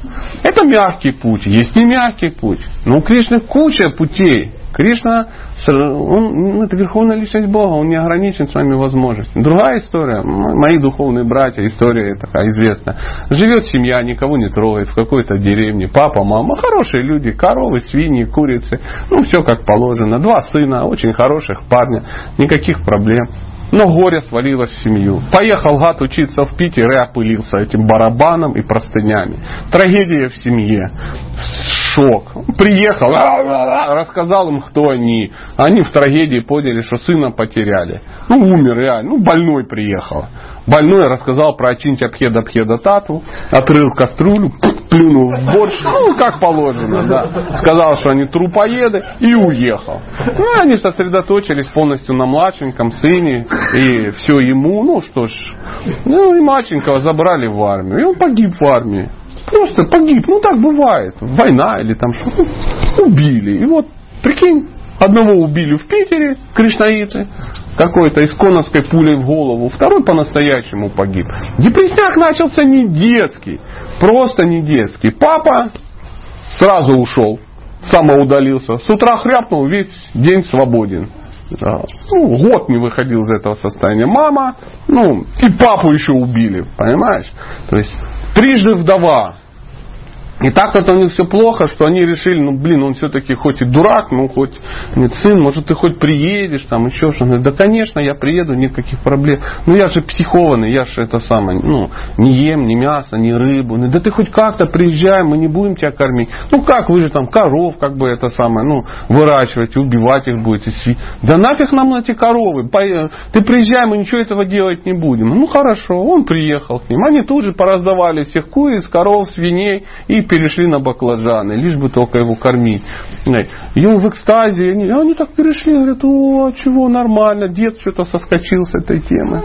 Это мягкий путь, есть не мягкий путь. Но у Кришны куча путей. Кришна, он, ну, это верховная личность Бога, он не ограничен своими возможностями. Другая история, мои духовные братья, история такая известная. Живет семья, никого не трогает, в какой-то деревне, папа, мама, хорошие люди, коровы, свиньи, курицы, ну все как положено. Два сына, очень хороших парня, никаких проблем. Но горе свалилось в семью. Поехал гад учиться в Питер и опылился этим барабаном и простынями. Трагедия в семье. Шок. Приехал, рассказал им, кто они. Они в трагедии поняли, что сына потеряли. Ну, умер реально. Ну, больной приехал. Больной рассказал про Ачинча Пхеда Пхеда Тату, отрыл кастрюлю, плюнул в борщ, ну, как положено, да. Сказал, что они трупоеды и уехал. Ну, они сосредоточились полностью на младшеньком сыне и все ему, ну что ж. Ну, и младшенького забрали в армию, и он погиб в армии. Просто погиб, ну так бывает. Война или там что-то. Убили. И вот Прикинь, одного убили в Питере, кришнаиты, какой-то исконовской пулей в голову, второй по-настоящему погиб. Депресняк начался не детский, просто не детский. Папа сразу ушел, самоудалился. С утра хряпнул, весь день свободен. Ну, год не выходил из этого состояния. Мама, ну, и папу еще убили, понимаешь? То есть, трижды вдова. И так вот у них все плохо, что они решили, ну блин, он все-таки хоть и дурак, ну хоть нет, сын, может ты хоть приедешь, там еще что-то. Да, конечно, я приеду, никаких проблем. Ну я же психованный, я же это самое, ну, не ем ни мясо, ни рыбу. Ну, да ты хоть как-то приезжай, мы не будем тебя кормить. Ну как вы же там коров, как бы это самое, ну, выращивать, убивать их будете. Да нафиг нам эти коровы. Ты приезжай, мы ничего этого делать не будем. Ну хорошо, он приехал к ним. Они тут же пораздавали всех куриц, коров, свиней и перешли на баклажаны, лишь бы только его кормить. И он в экстазе, они, они так перешли, говорят, о, а чего, нормально, дед что-то соскочил с этой темы.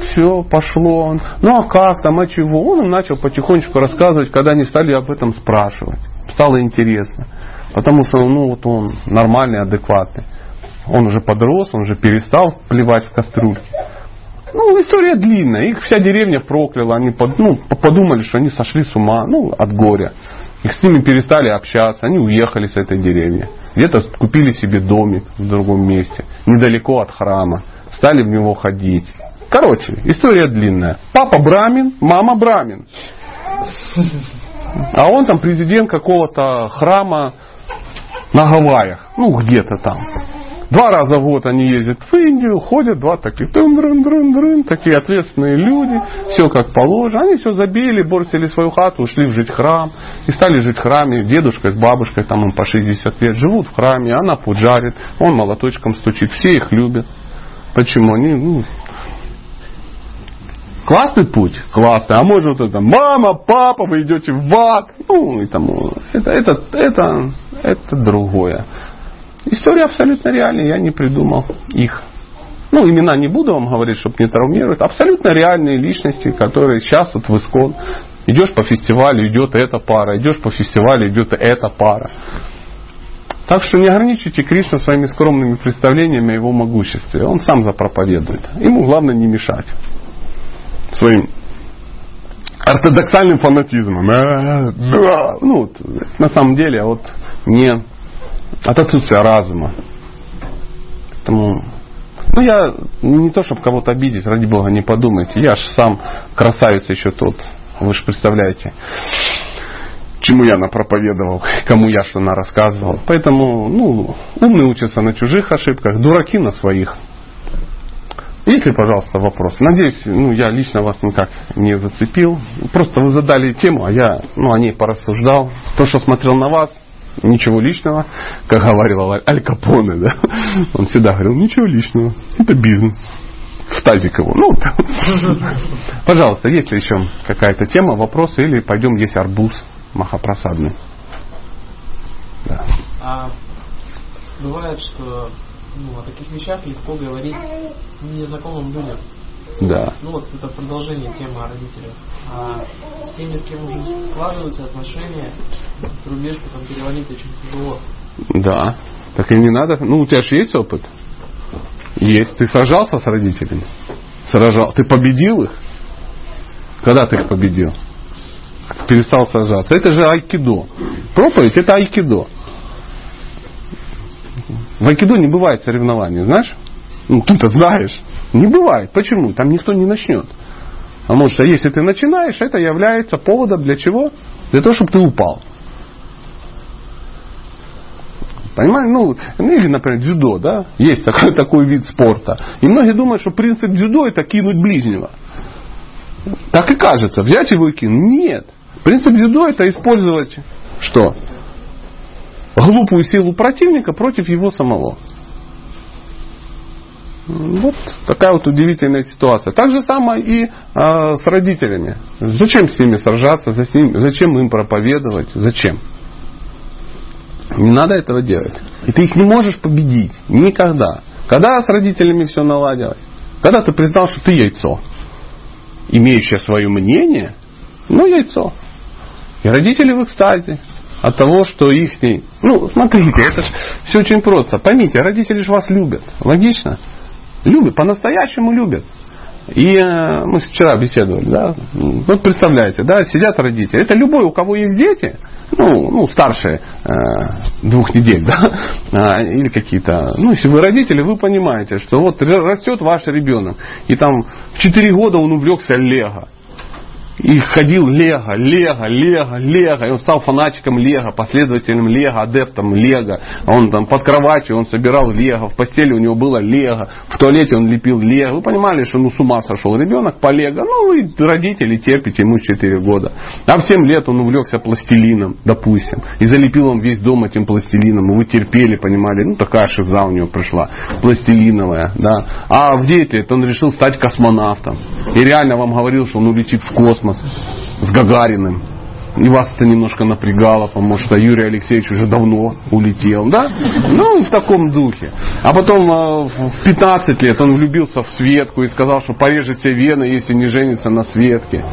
Все, пошло. Ну а как там, а чего? Он им начал потихонечку рассказывать, когда они стали об этом спрашивать. Стало интересно. Потому что, ну, вот он нормальный, адекватный. Он уже подрос, он уже перестал плевать в кастрюльки. Ну, история длинная. Их вся деревня прокляла. Они под, ну, подумали, что они сошли с ума ну, от горя. Их с ними перестали общаться. Они уехали с этой деревни. Где-то купили себе домик в другом месте. Недалеко от храма. Стали в него ходить. Короче, история длинная. Папа брамин, мама брамин. А он там президент какого-то храма на Гавайях. Ну, где-то там. Два раза в год они ездят в Индию, ходят, два таких дрын дрын дрын дрын такие ответственные люди, все как положено. Они все забили, бросили свою хату, ушли в жить храм и стали жить в храме. Дедушка с бабушкой, там им по 60 лет, живут в храме, она пуджарит, он молоточком стучит, все их любят. Почему? Они, ну, Классный путь? Классный. А может вот это, мама, папа, вы идете в ад. Ну, и тому. Это, это, это, это другое. История абсолютно реальная, я не придумал их. Ну, имена не буду вам говорить, чтобы не травмировать. Абсолютно реальные личности, которые сейчас вот в Искон. Идешь по фестивалю, идет эта пара. Идешь по фестивалю, идет эта пара. Так что не ограничивайте Кришна своими скромными представлениями о его могуществе. Он сам запроповедует. Ему главное не мешать своим ортодоксальным фанатизмом. Э, ну, на самом деле, вот не от отсутствия разума. Поэтому, ну я не то, чтобы кого-то обидеть, ради бога, не подумайте. Я же сам красавец еще тот. Вы же представляете, чему я напроповедовал, кому я что на рассказывал. Поэтому, ну, умные учатся на чужих ошибках, дураки на своих. Есть ли, пожалуйста, вопрос? Надеюсь, ну, я лично вас никак не зацепил. Просто вы задали тему, а я ну, о ней порассуждал. То, что смотрел на вас, Ничего личного, как говорил Аль Капоне, да? Он всегда говорил, ничего личного, это бизнес. В тазик его. Ну, пожалуйста, есть ли еще какая-то тема, вопросы, или пойдем есть арбуз махапросадный. Да. А бывает, что ну, о таких вещах легко говорить незнакомым людям. Да. Ну вот это продолжение темы о родителях. А с теми, с кем уже складываются отношения, рубеж потом перевалить очень тяжело. Да. Так и не надо. Ну, у тебя же есть опыт? Есть. Ты сражался с родителями? Сражал. Ты победил их? Когда ты их победил? Перестал сражаться. Это же айкидо. Проповедь это айкидо. В айкидо не бывает соревнований, знаешь? Ну, ты-то знаешь. Не бывает. Почему? Там никто не начнет. Может, а если ты начинаешь, это является поводом для чего? Для того, чтобы ты упал. Понимаешь? Ну, ну, или, например, дзюдо, да? Есть такой, такой вид спорта. И многие думают, что принцип дзюдо это кинуть ближнего. Так и кажется. Взять его и кинуть. Нет. Принцип дзюдо это использовать что? Глупую силу противника против его самого. Вот такая вот удивительная ситуация. Так же самое и э, с родителями. Зачем с ними сражаться, за ними, зачем им проповедовать, зачем? Не надо этого делать. И ты их не можешь победить. Никогда. Когда с родителями все наладилось? Когда ты признал, что ты яйцо, имеющее свое мнение, ну яйцо. И родители в экстазе. от того, что их... Ну, смотрите, это же все очень просто. Поймите, родители же вас любят. Логично? Любят, по-настоящему любят. И э, мы вчера беседовали, да, вот представляете, да, сидят родители. Это любой, у кого есть дети, ну, ну старше э, двух недель, да, а, или какие-то, ну, если вы родители, вы понимаете, что вот растет ваш ребенок, и там в 4 года он увлекся лего. И ходил Лего, Лего, Лего, Лего. И он стал фанатиком Лего, последователем Лего, адептом Лего. Он там под кроватью, он собирал Лего, в постели у него было Лего, в туалете он лепил Лего. Вы понимали, что ну с ума сошел ребенок по Лего. Ну, вы родители терпите ему 4 года. А в 7 лет он увлекся пластилином, допустим. И залепил он весь дом этим пластилином. И вы терпели, понимали. Ну, такая шиза у него пришла. Пластилиновая, да. А в 9 лет он решил стать космонавтом. И реально вам говорил, что он улетит в космос с Гагариным. И вас это немножко напрягало, потому что Юрий Алексеевич уже давно улетел, да? Ну, в таком духе. А потом э, в 15 лет он влюбился в Светку и сказал, что порежет себе вены, если не женится на Светке.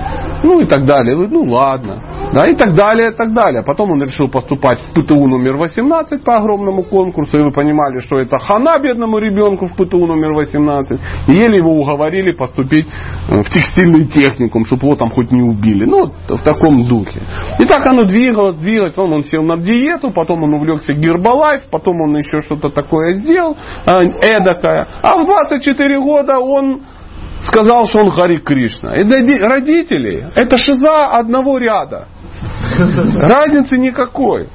Ну и так далее. Ну ладно. Да, и так далее, и так далее. Потом он решил поступать в ПТУ номер 18 по огромному конкурсу, и вы понимали, что это хана бедному ребенку в ПТУ номер 18. И еле его уговорили поступить э, в текстильный техникум, чтобы его там хоть не убили. Ну, в таком духе. И так оно двигалось, двигалось. Потом он сел на диету, потом он увлекся гербалайф, потом он еще что-то такое сделал, э, эдакое. А в 24 года он сказал, что он Хари Кришна. И родители, это шиза одного ряда. Разницы никакой.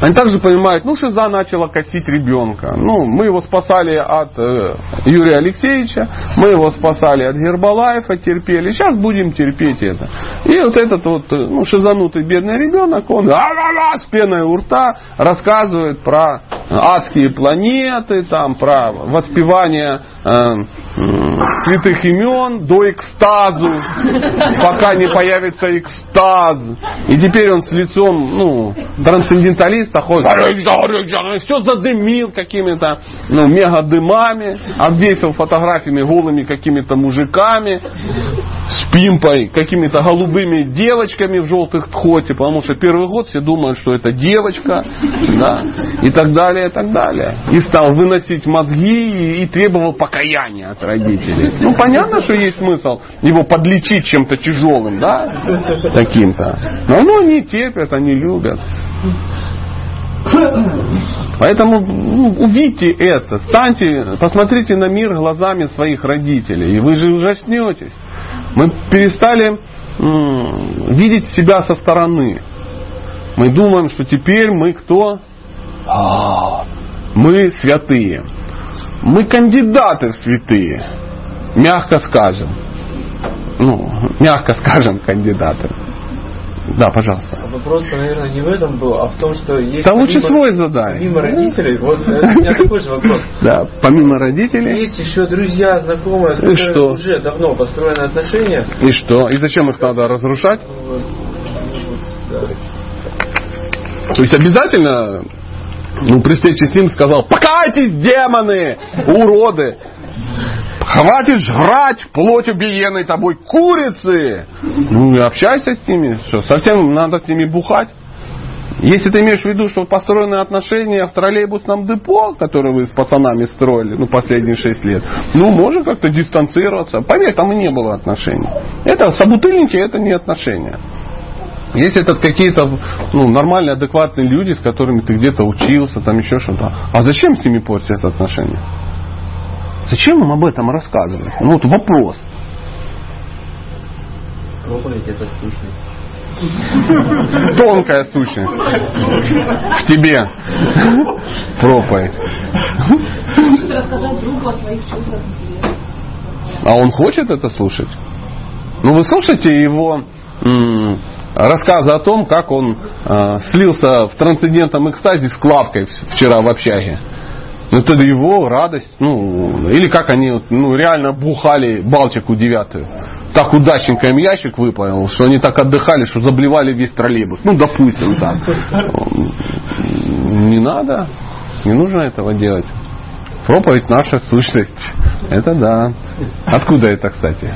Они также понимают, ну Шиза начала косить ребенка. Ну, мы его спасали от э, Юрия Алексеевича, мы его спасали от Гербалаева, терпели. Сейчас будем терпеть это. И вот этот вот э, ну, шизанутый бедный ребенок, он а-ла-ла, с пеной у рта рассказывает про адские планеты, там, про воспевание э, святых имен до экстазу, пока не появится экстаз. И теперь он с лицом, ну, трансценденталиста ходит, все задымил какими-то, ну, мега дымами, обвесил фотографиями голыми какими-то мужиками, с пимпой, какими-то голубыми девочками в желтых тхоте, потому что первый год все думают, что это девочка, да, и так далее, и так далее. И стал выносить мозги и, и требовал покаяния от родителей. Ну, понятно, что есть смысл его подлечить чем-то тяжелым, да, таким-то. Но ну, они терпят, они любят. Поэтому ну, увидьте это, станьте, посмотрите на мир глазами своих родителей, и вы же ужаснетесь. Мы перестали м- видеть себя со стороны. Мы думаем, что теперь мы кто? А, мы святые. Мы кандидаты в святые. Мягко скажем. Ну, мягко скажем, кандидаты. Да, пожалуйста. Вопрос, наверное, не в этом был, а в том, что есть... Да лучше свой задай. Помимо родителей, вот у меня такой же вопрос. Да, помимо родителей. Есть еще друзья, знакомые, с которыми уже давно построены отношения. И что? И зачем их надо разрушать? То есть обязательно ну, при встрече с ним сказал, покайтесь, демоны, уроды. Хватит жрать плоть убиенной тобой курицы. Ну, общайся с ними. Что, совсем надо с ними бухать? Если ты имеешь в виду, что построены отношения в троллейбусном депо, которые вы с пацанами строили, ну, последние шесть лет, ну, можно как-то дистанцироваться. Поверь, там и не было отношений. Это собутыльники, это не отношения. Если это какие-то ну, нормальные, адекватные люди, с которыми ты где-то учился, там еще что-то. А зачем с ними портить это отношение? Зачем нам об этом рассказывать? Ну вот вопрос. Проповедь это сущность. Тонкая сущность. К тебе. Проповедь. А он хочет это слушать? Ну вы слушаете его м- рассказы о том, как он э, слился в трансцендентном экстазе с Клавкой вчера в общаге. Ну, это его радость. Ну, или как они ну, реально бухали Балтику девятую. Так удачненько им ящик выполнил, что они так отдыхали, что заблевали весь троллейбус. Ну, допустим, так. Не надо. Не нужно этого делать. Проповедь наша сущность. Это да. Откуда это, кстати?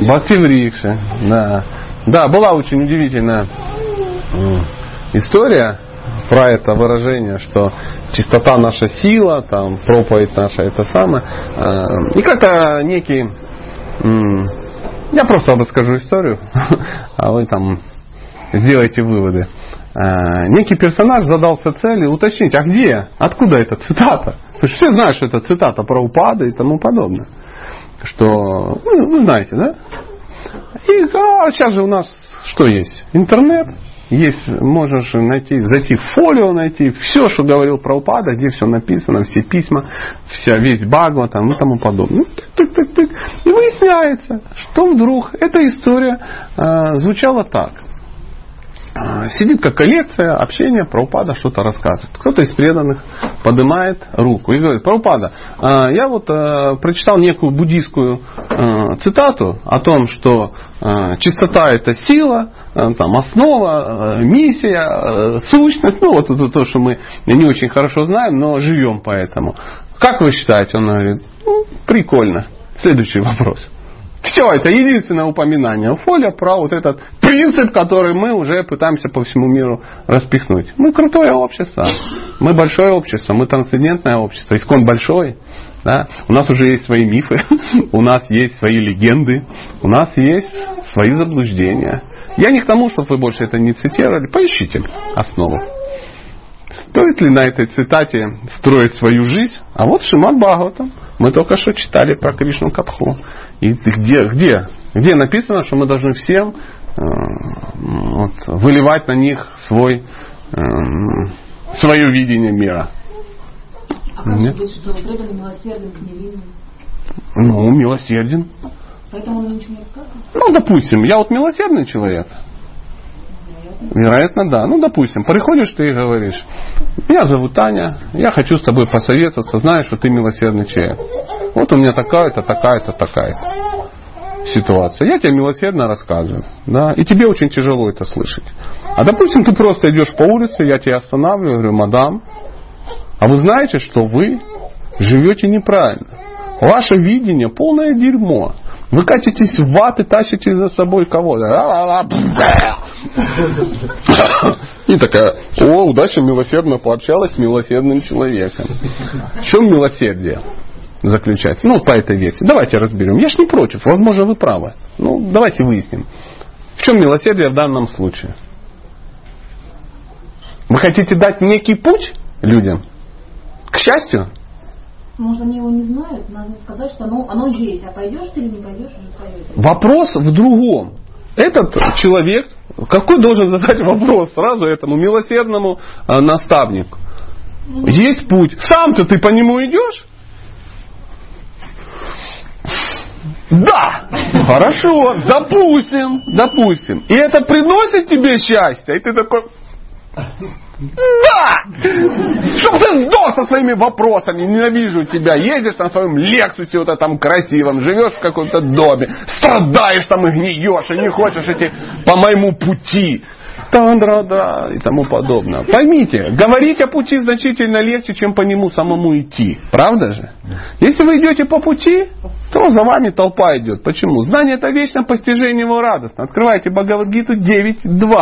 Бхакти Врикша. Да. Да, была очень удивительная история про это выражение, что чистота наша сила, там проповедь наша это самое. Э, И как-то некий я просто расскажу историю, а вы там сделайте выводы. Э, Некий персонаж задался целью уточнить, а где, откуда эта цитата? Потому что все знают, что это цитата про упады и тому подобное. Что, ну, вы знаете, да? И а, сейчас же у нас что есть? Интернет. Есть, можешь найти, зайти в фолио, найти все, что говорил про упады, где все написано, все письма, вся, весь Багва там, и тому подобное. Ну, тык-тык-тык-тык. И выясняется, что вдруг эта история э, звучала так. Э, Сидит как коллекция, общение, про упада что-то рассказывает. Кто-то из преданных поднимает руку и говорит, про упада. Я вот э, прочитал некую буддийскую э, цитату о том, что э, чистота это сила, там, основа, миссия, сущность. Ну вот это то, что мы не очень хорошо знаем, но живем поэтому. Как вы считаете? Он говорит, ну, прикольно. Следующий вопрос. Все, это единственное упоминание у Фоля про вот этот принцип, который мы уже пытаемся по всему миру распихнуть. Мы крутое общество, мы большое общество, мы трансцендентное общество, искон большой. Да? У нас уже есть свои мифы, у нас есть свои легенды, у нас есть свои заблуждения. Я не к тому, чтобы вы больше это не цитировали, поищите основу. Стоит ли на этой цитате строить свою жизнь? А вот Шимат Бхагаватам. Мы только что читали про Кришну Катху. И где, где, где написано, что мы должны всем э, вот, выливать на них свой, э, свое видение мира. А Нет. быть, что милосерден к невинным? Ну, милосерден. Поэтому он ничего не рассказывает? Ну, допустим, я вот милосердный человек. Вероятно, да. Ну, допустим, приходишь ты и говоришь, меня зовут Таня, я хочу с тобой посоветоваться, знаю, что ты милосердный человек. Вот у меня такая-то, такая-то, такая-то ситуация. Я тебе милосердно рассказываю. Да, и тебе очень тяжело это слышать. А допустим, ты просто идешь по улице, я тебя останавливаю, говорю, мадам, а вы знаете, что вы живете неправильно. Ваше видение полное дерьмо. Вы катитесь в ад и тащите за собой кого-то. И такая, о, удача милосердно пообщалась с милосердным человеком. В чем милосердие заключается? Ну, по этой версии. Давайте разберем. Я ж не против, возможно, вы правы. Ну, давайте выясним. В чем милосердие в данном случае? Вы хотите дать некий путь людям? К счастью? Может, они его не знают, надо сказать, что оно, оно есть. А пойдешь ты или не пойдешь, уже твое. Вопрос в другом. Этот человек, какой должен задать вопрос сразу этому милосердному э, наставнику? Есть путь. Сам-то ты по нему идешь? Да! Хорошо, допустим, допустим. И это приносит тебе счастье, и ты такой, да! Чтоб ты сдох со своими вопросами, ненавижу тебя. Ездишь на своем Лексусе вот этом красивом, живешь в каком-то доме, страдаешь там и гниешь, и не хочешь идти по моему пути. Тандра-да и тому подобное. Поймите, говорить о пути значительно легче, чем по нему самому идти. Правда же? Если вы идете по пути, то за вами толпа идет. Почему? Знание это вечное постижение его радостно. Открывайте Бхагавадгиту 9.2.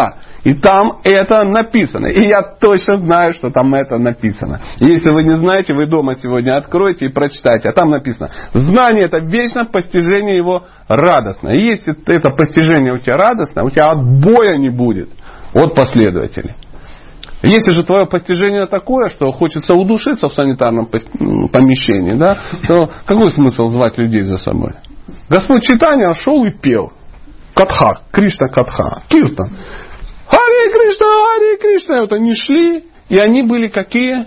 И там это написано. И я точно знаю, что там это написано. Если вы не знаете, вы дома сегодня откройте и прочитайте. А там написано, знание это вечное постижение его радостно. И если это постижение у тебя радостно, у тебя отбоя не будет от последователей. Если же твое постижение такое, что хочется удушиться в санитарном помещении, да, то какой смысл звать людей за собой? Господь Читания шел и пел. Катха, Кришна Катха, Киртан. Харе Кришна, Харе Кришна. Вот они шли, и они были какие?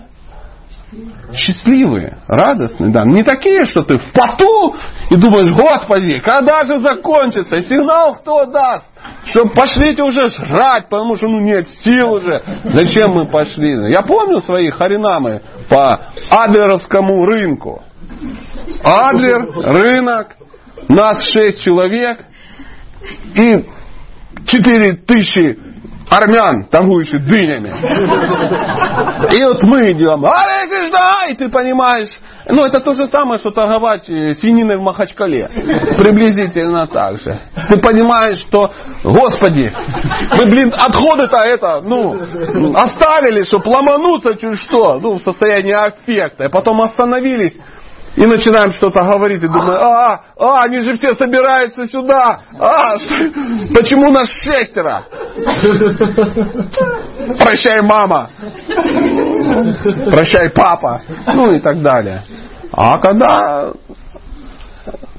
Счастливые, радостные, да. Не такие, что ты в поту и думаешь, Господи, когда же закончится? Сигнал кто даст? Что пошлите уже жрать, потому что ну нет сил уже. Зачем мы пошли? Я помню свои харинамы по Адлеровскому рынку. Адлер, рынок, нас шесть человек и четыре тысячи армян, торгующих дынями. И вот мы идем, Аре Кришна, и ты понимаешь, ну это то же самое, что торговать э, свининой в Махачкале. Приблизительно так же. Ты понимаешь, что, господи, вы, блин, отходы-то это, ну, оставили, чтобы ломануться чуть что, ну, в состоянии аффекта. И потом остановились и начинаем что-то говорить, и думаю, а, а, они же все собираются сюда, а, почему нас шестеро? Прощай, мама. Прощай, папа. Ну и так далее. А когда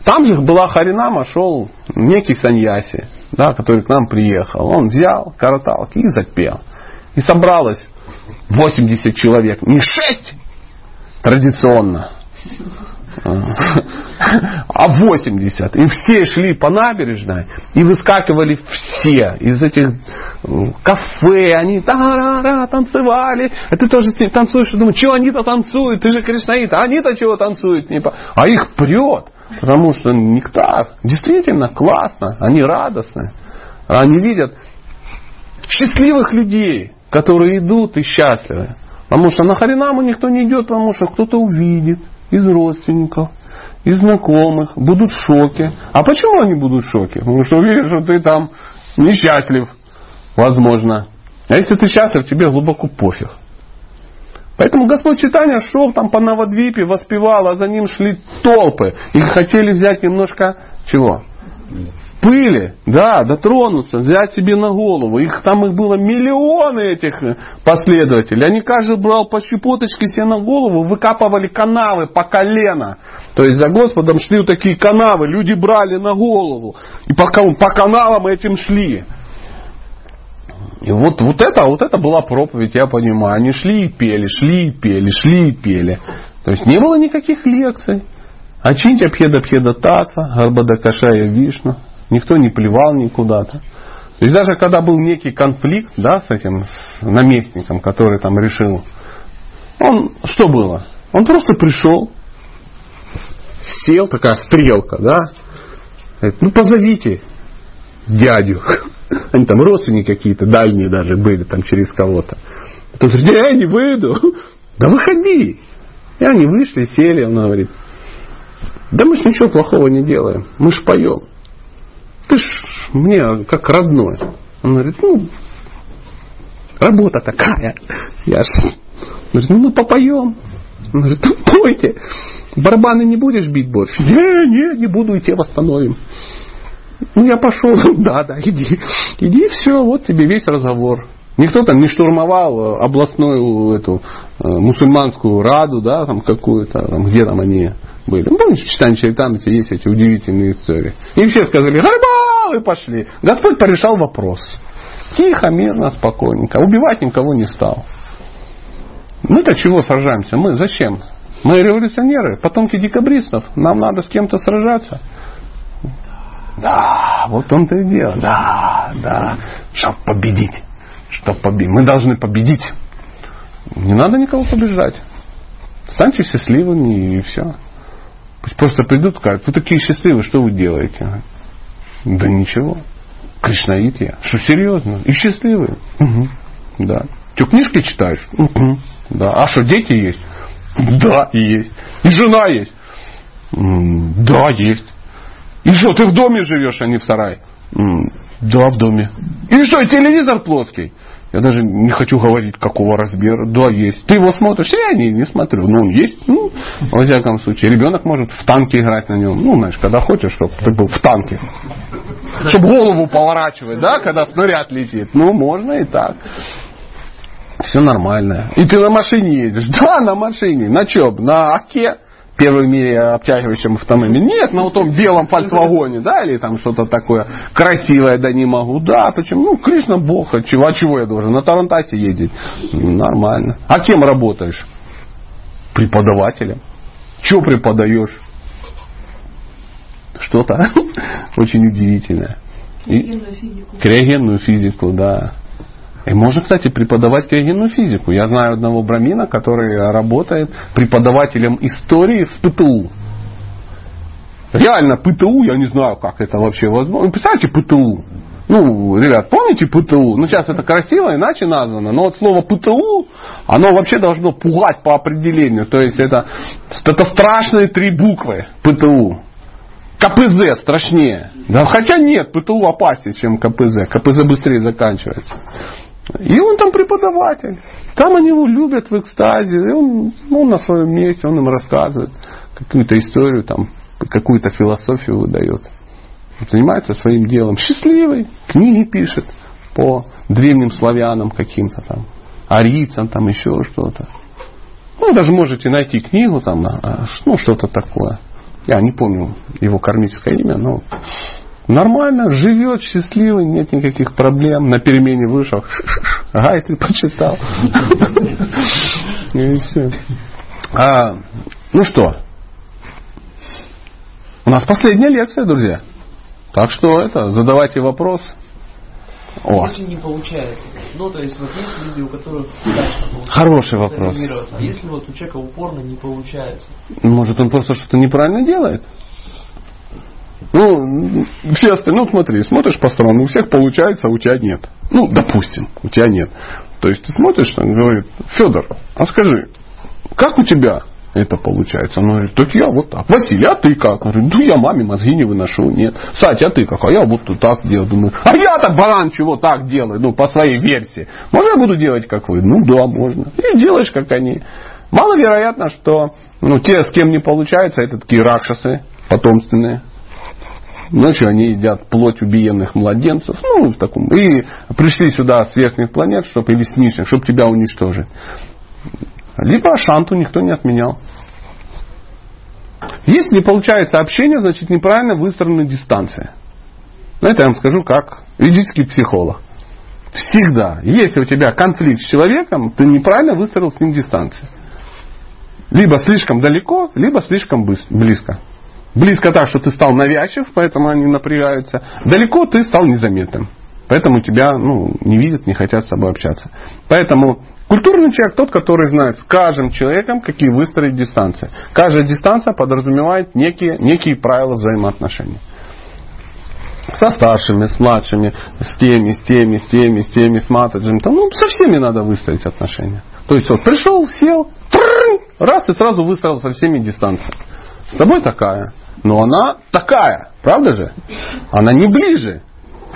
там же была Харинама, шел некий саньяси, да, который к нам приехал. Он взял караталки и запел. И собралось 80 человек, не 6 традиционно, а 80. И все шли по набережной и выскакивали все из этих кафе. Они та танцевали. А ты тоже с ними танцуешь и думаешь, что они-то танцуют? Ты же кришнаит. А они-то чего танцуют? А их прет. Потому что нектар. Действительно классно. Они радостны. Они видят счастливых людей, которые идут и счастливы. Потому что на Харинаму никто не идет, потому что кто-то увидит из родственников, из знакомых, будут в шоке. А почему они будут в шоке? Потому что увидят, что ты там несчастлив, возможно. А если ты счастлив, тебе глубоко пофиг. Поэтому Господь Читания шел там по Новодвипе, воспевал, а за ним шли толпы. Их хотели взять немножко чего? Пыли, да, дотронуться, взять себе на голову. Их там их было миллионы этих последователей. Они каждый брал по щепоточке себе на голову, выкапывали канавы по колено. То есть за Господом шли вот такие канавы, люди брали на голову. И по, по канавам этим шли. И вот, вот, это, вот это была проповедь, я понимаю. Они шли и пели, шли и пели, шли и пели. То есть не было никаких лекций. Ачинтя пхеда пхеда татва, гарбада кашая вишну, Никто не плевал никуда-то. То есть даже когда был некий конфликт да, с этим с наместником, который там решил, он что было? Он просто пришел, сел, такая стрелка, да, говорит, ну позовите дядю. Они там родственники какие-то, дальние даже были там через кого-то. Тот говорит, я не выйду. Да выходи. И они вышли, сели, он говорит, да мы ж ничего плохого не делаем, мы ж поем ты ж мне как родной. Он говорит, ну, работа такая. Я ж, говорит, ну мы попоем. Он говорит, ну пойте. Барабаны не будешь бить больше? Не, не, не буду, и те восстановим. Ну, я пошел, да, да, иди. Иди, все, вот тебе весь разговор. Никто там не штурмовал областную эту э, мусульманскую раду, да, там какую-то, там, где там они были. Ну, помните, в читании Чайтамрите есть эти удивительные истории. И все сказали, гарбал, и пошли. Господь порешал вопрос. Тихо, мирно, спокойненько. Убивать никого не стал. Мы-то чего сражаемся? Мы зачем? Мы революционеры, потомки декабристов. Нам надо с кем-то сражаться. Да, вот он-то и дело. Да, да. Чтобы победить. Чтобы победить. Мы должны победить. Не надо никого побеждать. Станьте счастливыми и все. Просто придут и скажут, вы такие счастливые, что вы делаете? Да ничего. Кришнаит я. Что серьезно? И счастливые. Угу. Да. Что, книжки читаешь? Угу. Да. А что, дети есть? Да, есть. И жена есть? Да, есть. И что, ты в доме живешь, а не в сарае? Да, в доме. И что, телевизор плоский? Я даже не хочу говорить, какого размера. Да, есть. Ты его смотришь? Я не, не смотрю. Ну, он есть. Ну, во всяком случае. Ребенок может в танке играть на нем. Ну, знаешь, когда хочешь, чтобы ты был в танке. Чтобы голову поворачивать, да, когда снаряд летит. Ну, можно и так. Все нормально. И ты на машине едешь. Да, на машине. На чем? На Оке первый в мире обтягивающем автомобиле. Нет, на вот том белом фольксвагоне, да, или там что-то такое красивое, да не могу. Да, почему? Ну, Кришна Бог, а чего, а чего я должен? На Тарантасе ездить. Нормально. А кем работаешь? Преподавателем. Что преподаешь? Что-то очень удивительное. Криогенную физику. Криогенную физику, да. И можно, кстати, преподавать криогенную физику. Я знаю одного брамина, который работает преподавателем истории в ПТУ. Реально ПТУ, я не знаю, как это вообще возможно. Представьте ПТУ. Ну, ребят, помните ПТУ? Ну, сейчас это красиво, иначе названо. Но вот слово ПТУ, оно вообще должно пугать по определению. То есть это, это страшные три буквы ПТУ. КПЗ страшнее. Да, хотя нет, ПТУ опаснее, чем КПЗ. КПЗ быстрее заканчивается. И он там преподаватель. Там они его любят в экстазе. И он, ну, на своем месте, он им рассказывает какую-то историю, там, какую-то философию выдает. Занимается своим делом. Счастливый. Книги пишет по древним славянам каким-то там. Арийцам, там еще что-то. Ну, даже можете найти книгу там, а, ну, что-то такое. Я не помню его кармическое имя, но нормально, живет, счастливый, нет никаких проблем. На перемене вышел, ай, ты почитал. И все. А, ну что, у нас последняя лекция, друзья. Так что это, задавайте вопрос. У вас. Если не получается. Ну, то есть, вот есть люди, у которых дальше Хороший вопрос. А если вот у человека упорно не получается? Может, он просто что-то неправильно делает? Ну, все остальные, ну смотри, смотришь по сторонам, у всех получается, а у тебя нет. Ну, допустим, у тебя нет. То есть ты смотришь, он говорит, Федор, а скажи, как у тебя это получается? Он говорит, так я вот так. Василий, а ты как? Он говорит, ну я маме мозги не выношу, нет. Сатя, а ты как? А я вот так делаю. Думаю, а я-то баран чего так делаю, ну, по своей версии. Можно я буду делать как вы? Ну да, можно. И делаешь как они. Маловероятно, что ну, те, с кем не получается, это такие ракшасы потомственные. Ночью они едят плоть убиенных младенцев. Ну, в таком. И пришли сюда с верхних планет, чтобы, или с чтобы тебя уничтожить. Либо Ашанту никто не отменял. Если не получается общение, значит неправильно выстроена дистанция. Но это я вам скажу как ведический психолог. Всегда, если у тебя конфликт с человеком, ты неправильно выстроил с ним дистанцию. Либо слишком далеко, либо слишком близко. Близко так, что ты стал навязчив, поэтому они напрягаются. Далеко ты стал незаметным. Поэтому тебя ну, не видят, не хотят с тобой общаться. Поэтому Культурный человек тот, который знает с каждым человеком, какие выстроить дистанции. Каждая дистанция подразумевает некие, некие правила взаимоотношений. Со старшими, с младшими, с теми, с теми, с теми, с теми, с матаджем. Ну, со всеми надо выстроить отношения. То есть вот пришел, сел, раз и сразу выстроил со всеми дистанции. С тобой такая. Но она такая, правда же? Она не ближе.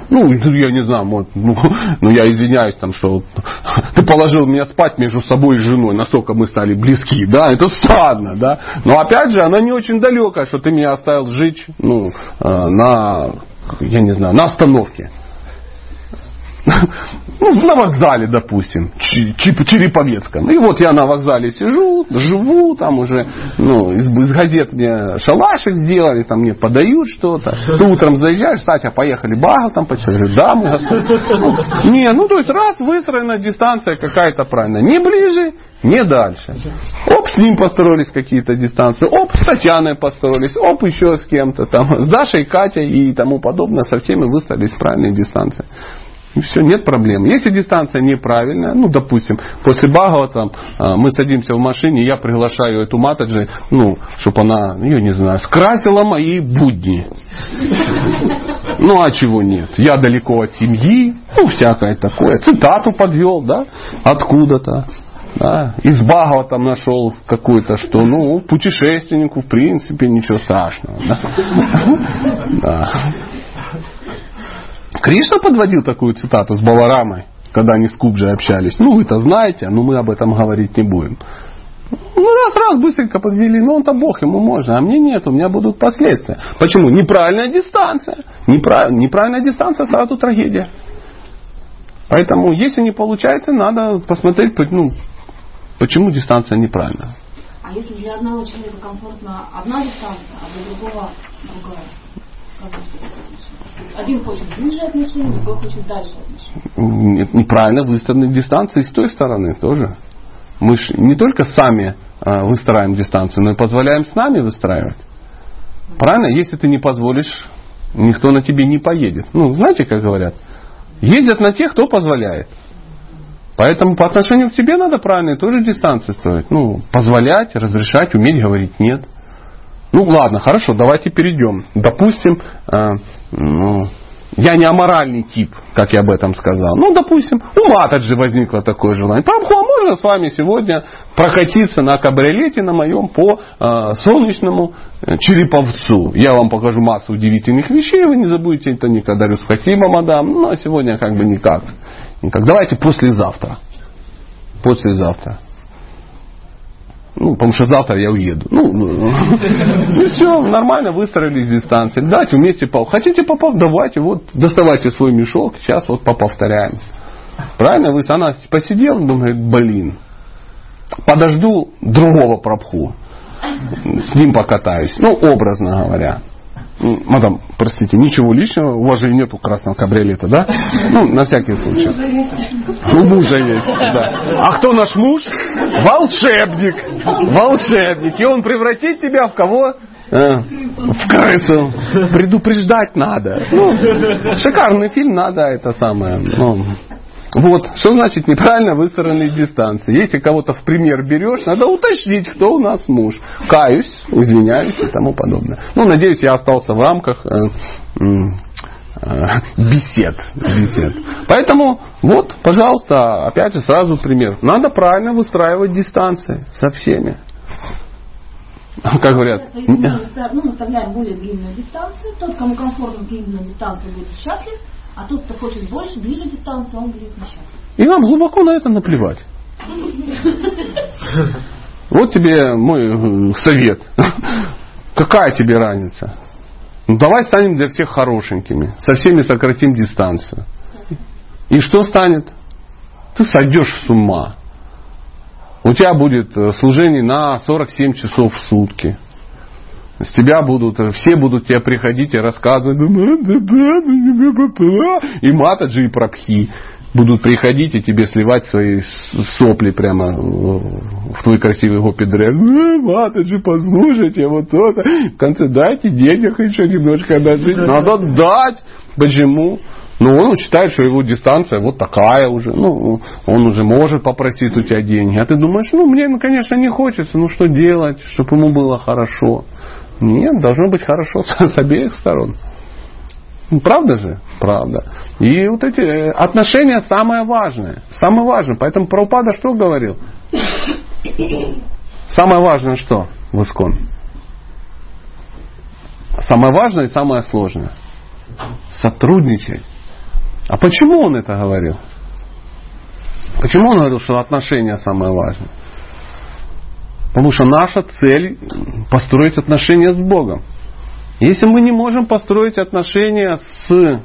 Ну, я не знаю, может, ну, ну я извиняюсь, там, что ты положил меня спать между собой и женой, настолько мы стали близки, да, это странно, да. Но опять же, она не очень далекая, что ты меня оставил жить, ну, э, на, я не знаю, на остановке. Ну, на вокзале, допустим, Череповецком. И вот я на вокзале сижу, живу, там уже, ну, из, из газет мне шалашик сделали, там мне подают что-то. Ты утром заезжаешь, Сатя, поехали багал там? Говорю, да, мы ну, Не, ну, то есть раз выстроена дистанция какая-то правильная. Не ближе, не дальше. Оп, с ним построились какие-то дистанции. Оп, с Татьяной построились. Оп, еще с кем-то там. С Дашей, Катей и тому подобное. Со всеми выстроились правильные дистанции. И все, нет проблем. Если дистанция неправильная, ну, допустим, после Бхагавата а, мы садимся в машине, я приглашаю эту матаджи, ну, чтобы она, я не знаю, скрасила мои будни. Ну, а чего нет? Я далеко от семьи, ну, всякое такое. Цитату подвел, да, откуда-то. Да, из Багова там нашел какую-то, что, ну, путешественнику, в принципе, ничего страшного. Да? Кришна подводил такую цитату с Баларамой, когда они с Кубджей общались. Ну, вы-то знаете, но мы об этом говорить не будем. Ну, раз-раз быстренько подвели, ну он-то Бог, ему можно, а мне нет, у меня будут последствия. Почему? Неправильная дистанция. Неправ... Неправильная дистанция, сразу трагедия. Поэтому, если не получается, надо посмотреть, ну, почему дистанция неправильная. А если для одного человека комфортно одна дистанция, а для другого другая? Один хочет ближе отношений, другой хочет дальше отношений. Неправильно выстроены дистанции с той стороны тоже. Мы же не только сами а, выстраиваем дистанцию, но и позволяем с нами выстраивать. Правильно? Если ты не позволишь, никто на тебе не поедет. Ну, знаете, как говорят? Ездят на тех, кто позволяет. Поэтому по отношению к себе надо правильно тоже дистанции строить. Ну, позволять, разрешать, уметь говорить нет. Ну ладно, хорошо, давайте перейдем. Допустим, э, ну, я не аморальный тип, как я об этом сказал. Ну, допустим, у Матаджи возникло такое желание. Прабху, а можно с вами сегодня прокатиться на кабриолете на моем по э, солнечному Череповцу? Я вам покажу массу удивительных вещей, вы не забудете это никогда. Говорю, спасибо, мадам. Ну, а сегодня как бы никак. никак. Давайте послезавтра. Послезавтра. Ну, потому что завтра я уеду. Ну, ну, ну все, нормально выстроились дистанции. Давайте вместе по. Хотите попав? Давайте, вот, доставайте свой мешок, сейчас вот поповторяем. Правильно? Вы, она посидела, думает, блин, подожду другого пропху. С ним покатаюсь. Ну, образно говоря. Мадам, простите, ничего личного, у вас же нету красного кабриолета, да? Ну, на всякий случай. У мужа есть, да. А кто наш муж? Волшебник. Волшебник. И он превратит тебя в кого? Э, в крысу. Предупреждать надо. Ну, шикарный фильм, надо это самое. Ну, вот, что значит неправильно выстроенные дистанции? Если кого-то в пример берешь, надо уточнить, кто у нас муж. Каюсь, извиняюсь и тому подобное. Ну, надеюсь, я остался в рамках э, э, бесед, бесед. Поэтому, вот, пожалуйста, опять же, сразу пример. Надо правильно выстраивать дистанции со всеми. Как говорят. Мы ну, наставляем более длинную дистанцию. Тот, кому комфортно длинную дистанцию, будет счастлив. А тот, кто хочет больше, ближе дистанцию, он будет несчастлив. И нам глубоко на это наплевать. Вот тебе мой э, совет. Какая тебе разница? Ну, давай станем для всех хорошенькими. Со всеми сократим дистанцию. И что станет? Ты сойдешь с ума. У тебя будет э, служение на 47 часов в сутки. С тебя будут, все будут тебе приходить и рассказывать, и матаджи, и прабхи будут приходить и тебе сливать свои сопли прямо в твой красивый гопи дред. Матаджи, послушайте, вот это. В конце дайте денег еще немножко дать. Надо дать. Почему? Ну, он считает, что его дистанция вот такая уже. Ну, он уже может попросить у тебя деньги. А ты думаешь, ну, мне, конечно, не хочется. Ну, что делать, чтобы ему было хорошо. Нет, должно быть хорошо с, с обеих сторон. Ну, правда же? Правда. И вот эти э, отношения самое важное. Самое важное. Поэтому Прабхупада что говорил? Самое важное что в Искон? Самое важное и самое сложное. Сотрудничать. А почему он это говорил? Почему он говорил, что отношения самое важное? Потому что наша цель построить отношения с Богом. Если мы не можем построить отношения с,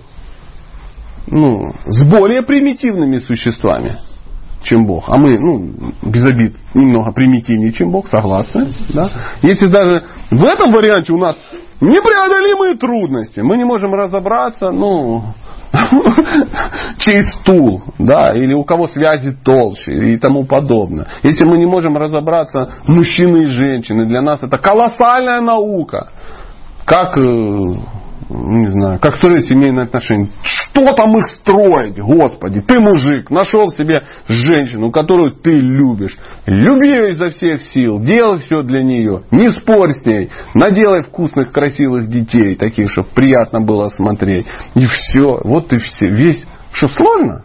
ну, с более примитивными существами, чем Бог, а мы, ну, без обид, немного примитивнее, чем Бог, согласны, да? Если даже в этом варианте у нас непреодолимые трудности, мы не можем разобраться, ну, чей стул, да, или у кого связи толще и тому подобное. Если мы не можем разобраться, мужчины и женщины, для нас это колоссальная наука. Как э, не знаю, как строить семейные отношения. Что там их строить, Господи? Ты мужик, нашел себе женщину, которую ты любишь. Люби ее изо всех сил, делай все для нее. Не спорь с ней. Наделай вкусных, красивых детей, таких, чтобы приятно было смотреть. И все. Вот и все. Весь. Что, сложно?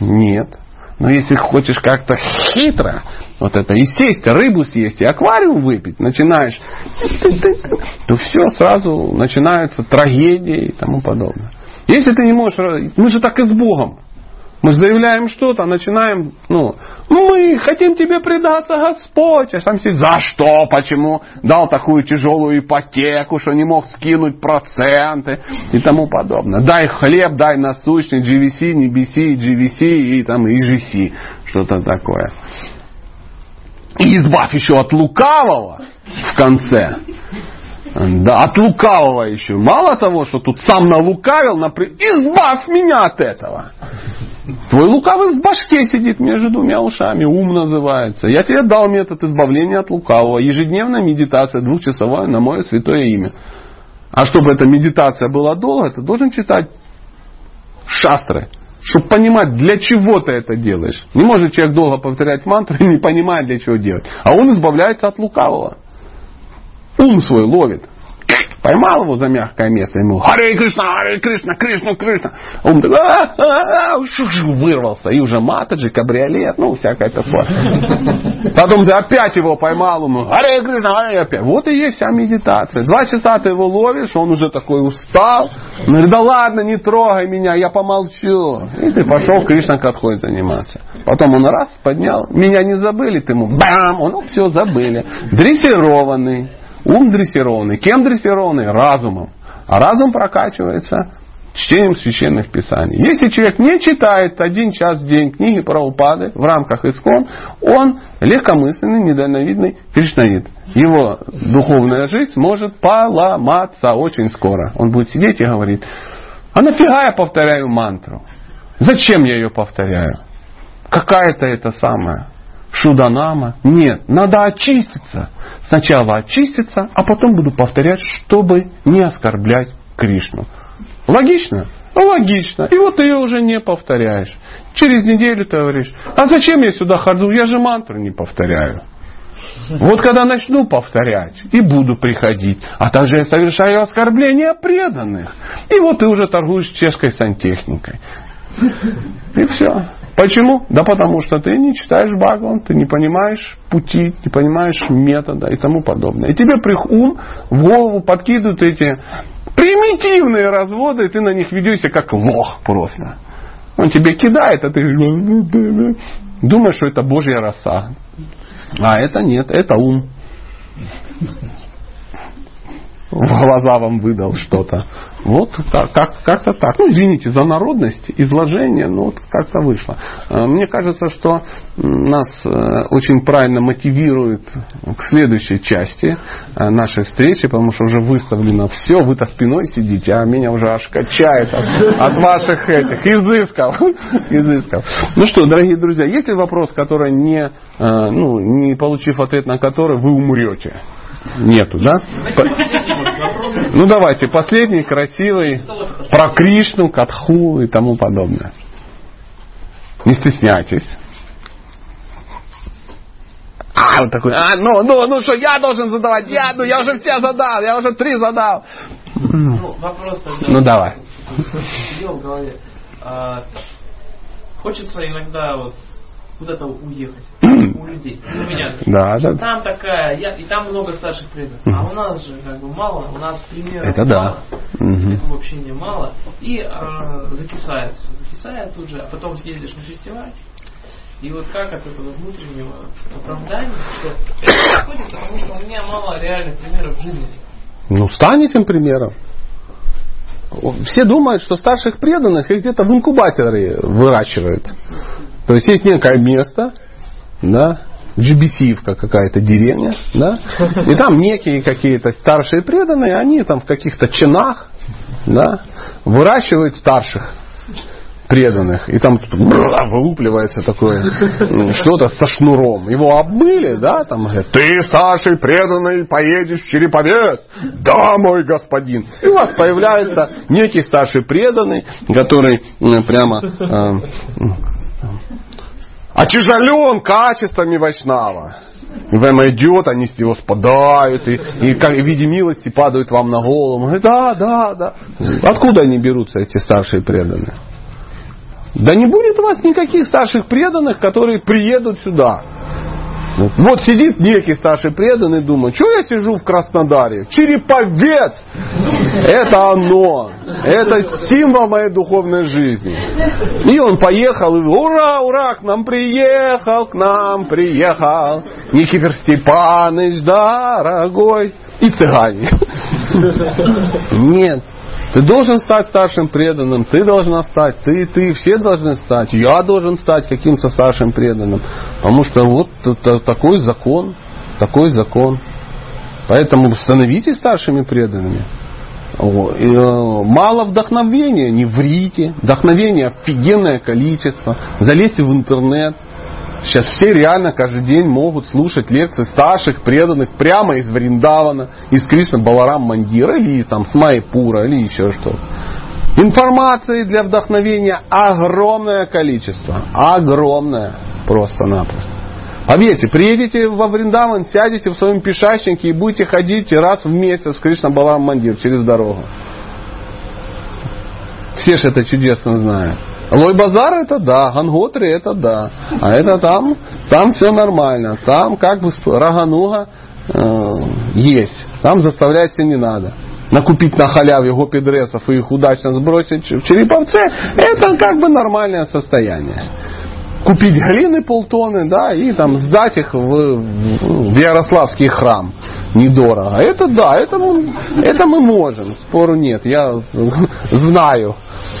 Нет. Но если хочешь как-то хитро, вот это и сесть, рыбу съесть, и аквариум выпить, начинаешь, то все сразу начинаются трагедии и тому подобное. Если ты не можешь, мы же так и с Богом. Мы заявляем что-то, начинаем, ну, мы хотим тебе предаться, Господь. А сам сидит, за что, почему дал такую тяжелую ипотеку, что не мог скинуть проценты и тому подобное. Дай хлеб, дай насущный, GVC, не BC, GVC и там и GC, что-то такое. И избавь еще от лукавого в конце. Да, от лукавого еще. Мало того, что тут сам налукавил, например, избавь меня от этого. Твой лукавый в башке сидит между двумя ушами, ум называется. Я тебе дал метод избавления от лукавого. Ежедневная медитация двухчасовая на мое святое имя. А чтобы эта медитация была долго, ты должен читать шастры. Чтобы понимать, для чего ты это делаешь. Не может человек долго повторять мантру и не понимает, для чего делать. А он избавляется от лукавого. Ум свой ловит. Поймал его за мягкое место, ему Харе Кришна, Харе Кришна, Кришна, Кришна. Он такой, «А, а, а», вырвался. И уже матаджи, кабриолет, ну, всякое такое. Потом ты опять его поймал, ему Харе Кришна, Харе опять. Вот и есть вся медитация. Два часа ты его ловишь, он уже такой устал. Он говорит, да ладно, не трогай меня, я помолчу. И ты пошел Кришна Катхой заниматься. Потом он раз поднял, меня не забыли, ты ему бам, он ну, все забыли. Дрессированный. Ум дрессированный. Кем дрессированный? Разумом. А разум прокачивается чтением священных писаний. Если человек не читает один час в день книги про упады в рамках искон, он легкомысленный, недальновидный кришнаит. Его духовная жизнь может поломаться очень скоро. Он будет сидеть и говорить, а нафига я повторяю мантру? Зачем я ее повторяю? Какая-то это самая Шуданама. Нет, надо очиститься. Сначала очиститься, а потом буду повторять, чтобы не оскорблять Кришну. Логично? Ну, логично. И вот ты ее уже не повторяешь. Через неделю ты говоришь, а зачем я сюда хожу? Я же мантру не повторяю. Вот когда начну повторять и буду приходить, а также я совершаю оскорбления преданных. И вот ты уже торгуешь чешской сантехникой. И все. Почему? Да потому что ты не читаешь Бхагаван, ты не понимаешь пути, не понимаешь метода и тому подобное. И тебе при ум в голову подкидывают эти примитивные разводы, и ты на них ведешься как лох просто. Он тебе кидает, а ты думаешь, что это Божья роса. А это нет, это ум в глаза вам выдал что-то. Вот как, как, как-то так. Ну, извините за народность, изложение, но вот как-то вышло. Э, мне кажется, что нас э, очень правильно мотивирует к следующей части э, нашей встречи, потому что уже выставлено все, вы-то спиной сидите, а меня уже аж качает от, от ваших этих изысков. изысков. Ну что, дорогие друзья, есть ли вопрос, который не, ну, не получив ответ на который, вы умрете? Нету, да? Ну давайте, последний, красивый, про Кришну, Катху и тому подобное. Не стесняйтесь. А, вот такой, а, ну, ну, ну что, я должен задавать, я, ну, я уже все задал, я уже три задал. Ну, вопрос тогда. Ну, давай. в голове. А, хочется иногда вот куда-то уехать у людей. У меня. Да, да. Там такая, я, и там много старших преданных. А у нас же как бы мало, у нас примеров Это мало, да. Угу. общения мало. И э, закисает все, закисает тут же, а потом съездишь на фестиваль. И вот как от этого внутреннего оправдания, что это происходит, потому что у меня мало реальных примеров в жизни. Ну, стань этим примером. Все думают, что старших преданных их где-то в инкубаторе выращивают. То есть есть некое место, да, Джибисивка какая-то деревня, да, и там некие какие-то старшие преданные, они там в каких-то чинах, да, выращивают старших преданных. И там вылупливается такое что-то со шнуром. Его обмыли, да, там говорят, ты старший преданный, поедешь в Череповец. Да, мой господин. И у вас появляется некий старший преданный, который прямо э, отяжелен качествами Вайшнава. И время идет, они с него спадают, и, и как, в виде милости падают вам на голову. Говорит, да, да, да. Откуда они берутся, эти старшие преданные? Да не будет у вас никаких старших преданных, которые приедут сюда. Вот сидит некий старший преданный думает, что я сижу в Краснодаре? Череповец! Это оно. Это символ моей духовной жизни. И он поехал, и ура, ура, к нам приехал, к нам приехал. Никифор Степаныч, дорогой. И цыгане. Нет. Ты должен стать старшим преданным, ты должна стать, ты, ты, все должны стать, я должен стать каким-то старшим преданным. Потому что вот это, такой закон, такой закон. Поэтому становитесь старшими преданными. Э, мало вдохновения, не врите. Вдохновения офигенное количество. Залезьте в интернет, Сейчас все реально каждый день могут слушать лекции старших, преданных прямо из Вриндавана, из Кришны Баларам Мандира или там с Майпура или еще что-то. Информации для вдохновения огромное количество. Огромное просто-напросто. Поверьте, приедете во Вриндаван, сядете в своем пешачнике и будете ходить раз в месяц в Кришна Балам Мандир через дорогу. Все же это чудесно знают. Лой базар это да, Ганготри это да. А это там, там все нормально. Там как бы рагануга э, есть. Там заставлять себя не надо. Накупить на халяве гопидресов и их удачно сбросить в Череповце, это как бы нормальное состояние. Купить глины полтонны, да, и там сдать их в, в Ярославский храм недорого. Это да, это мы, это мы можем, спору нет, я знаю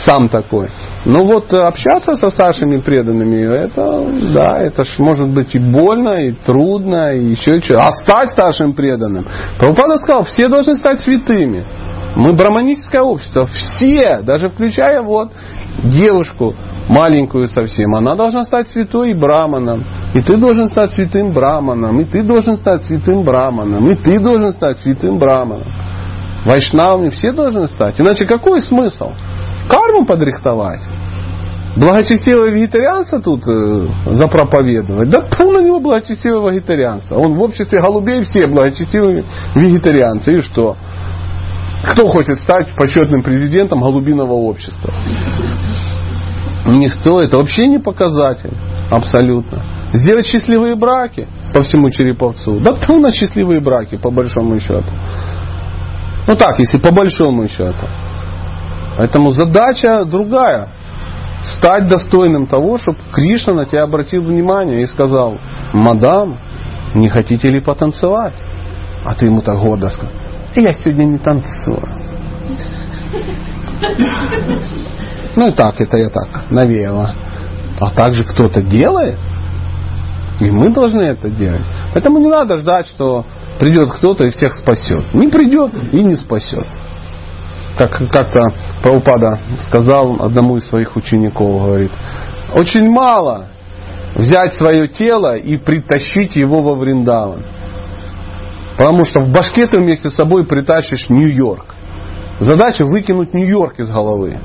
сам такой. Но вот общаться со старшими преданными, это, да, это ж может быть и больно, и трудно, и еще что. А стать старшим преданным. Прабхупада сказал, все должны стать святыми. Мы браманическое общество, все, даже включая вот девушку маленькую совсем, она должна стать святой браманом. И ты должен стать святым браманом, и ты должен стать святым браманом, и ты должен стать святым браманом. Вайшнавами все должны стать. Иначе какой смысл? Карму подрихтовать? Благочестивое вегетарианство тут э, запроповедовать. Да ту на него благочестивое вегетарианство. Он в обществе голубей все благочестивые вегетарианцы. И что? Кто хочет стать почетным президентом голубиного общества? Никто. Это вообще не показатель. Абсолютно. Сделать счастливые браки по всему Череповцу. Да кто на счастливые браки, по большому счету. Ну так, если по большому счету. Поэтому задача другая. Стать достойным того, чтобы Кришна на тебя обратил внимание и сказал, мадам, не хотите ли потанцевать? А ты ему так гордо сказал, я сегодня не танцую. Ну и так, это я так навеяло. А также кто-то делает, и мы должны это делать. Поэтому не надо ждать, что придет кто-то и всех спасет. Не придет и не спасет. Как как-то Праупада сказал одному из своих учеников, говорит, очень мало взять свое тело и притащить его во Вриндаван. Потому что в башке ты вместе с собой притащишь Нью-Йорк. Задача выкинуть Нью-Йорк из головы.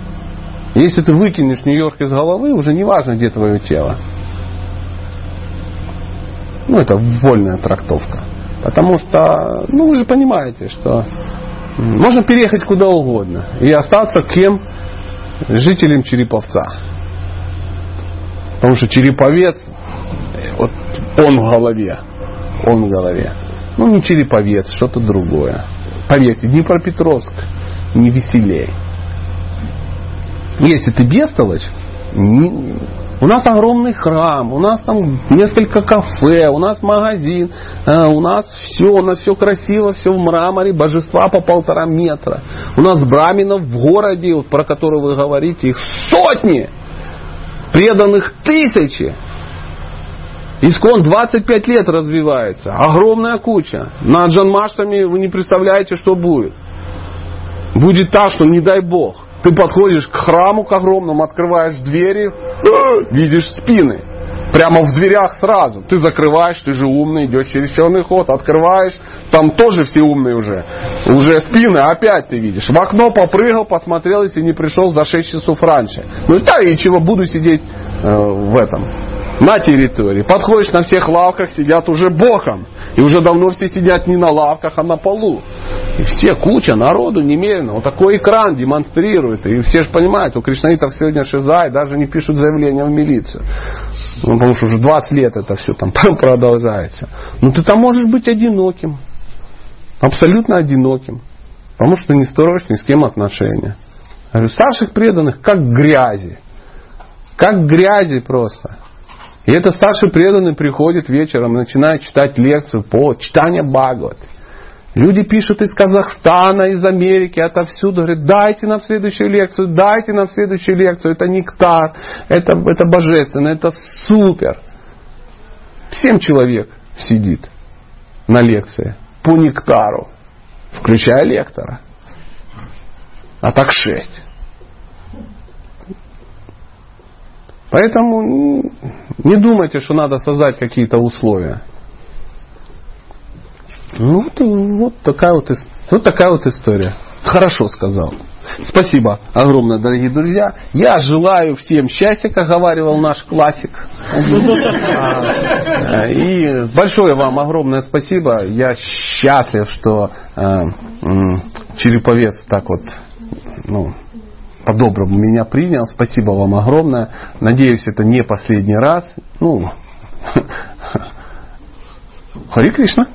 Если ты выкинешь Нью-Йорк из головы, уже не важно, где твое тело. Ну, это вольная трактовка. Потому что, ну, вы же понимаете, что можно переехать куда угодно и остаться кем? Жителем Череповца. Потому что Череповец, вот он в голове. Он в голове. Ну, не Череповец, что-то другое. Поверьте, Днепропетровск не веселей. Если ты бестолочь, не, у нас огромный храм, у нас там несколько кафе, у нас магазин, э, у нас все, у нас все красиво, все в мраморе, божества по полтора метра. У нас браминов в городе, про который вы говорите, их сотни, преданных тысячи. Искон 25 лет развивается, огромная куча. На Джанмаштами вы не представляете, что будет. Будет так, что не дай Бог. Ты подходишь к храму, к огромному, открываешь двери, видишь спины. Прямо в дверях сразу. Ты закрываешь, ты же умный, идешь через черный ход, открываешь, там тоже все умные уже. Уже спины опять ты видишь. В окно попрыгал, посмотрел, если не пришел за 6 часов раньше. Ну да, и чего буду сидеть э, в этом, на территории. Подходишь, на всех лавках сидят уже боком. И уже давно все сидят не на лавках, а на полу. И все, куча народу немерено. Вот такой экран демонстрирует. И все же понимают, у кришнаитов сегодня шиза и даже не пишут заявление в милицию. Ну, потому что уже 20 лет это все там продолжается. Но ты там можешь быть одиноким. Абсолютно одиноким. Потому что ты не строишь ни с кем отношения. Я говорю, старших преданных как грязи. Как грязи просто. И это старший преданный приходит вечером и начинает читать лекцию по читанию Бхагават. Люди пишут из Казахстана, из Америки, отовсюду, говорят, дайте нам следующую лекцию, дайте нам следующую лекцию, это нектар, это, это божественно, это супер. Семь человек сидит на лекции по нектару, включая лектора. А так шесть. Поэтому не думайте, что надо создать какие-то условия. Ну, вот, вот, такая вот, вот такая вот история. Хорошо сказал. Спасибо огромное, дорогие друзья. Я желаю всем счастья, как говаривал наш классик. А, И большое вам огромное спасибо. Я счастлив, что э, Череповец так вот ну, по-доброму меня принял. Спасибо вам огромное. Надеюсь, это не последний раз. Ну, Хари Кришна.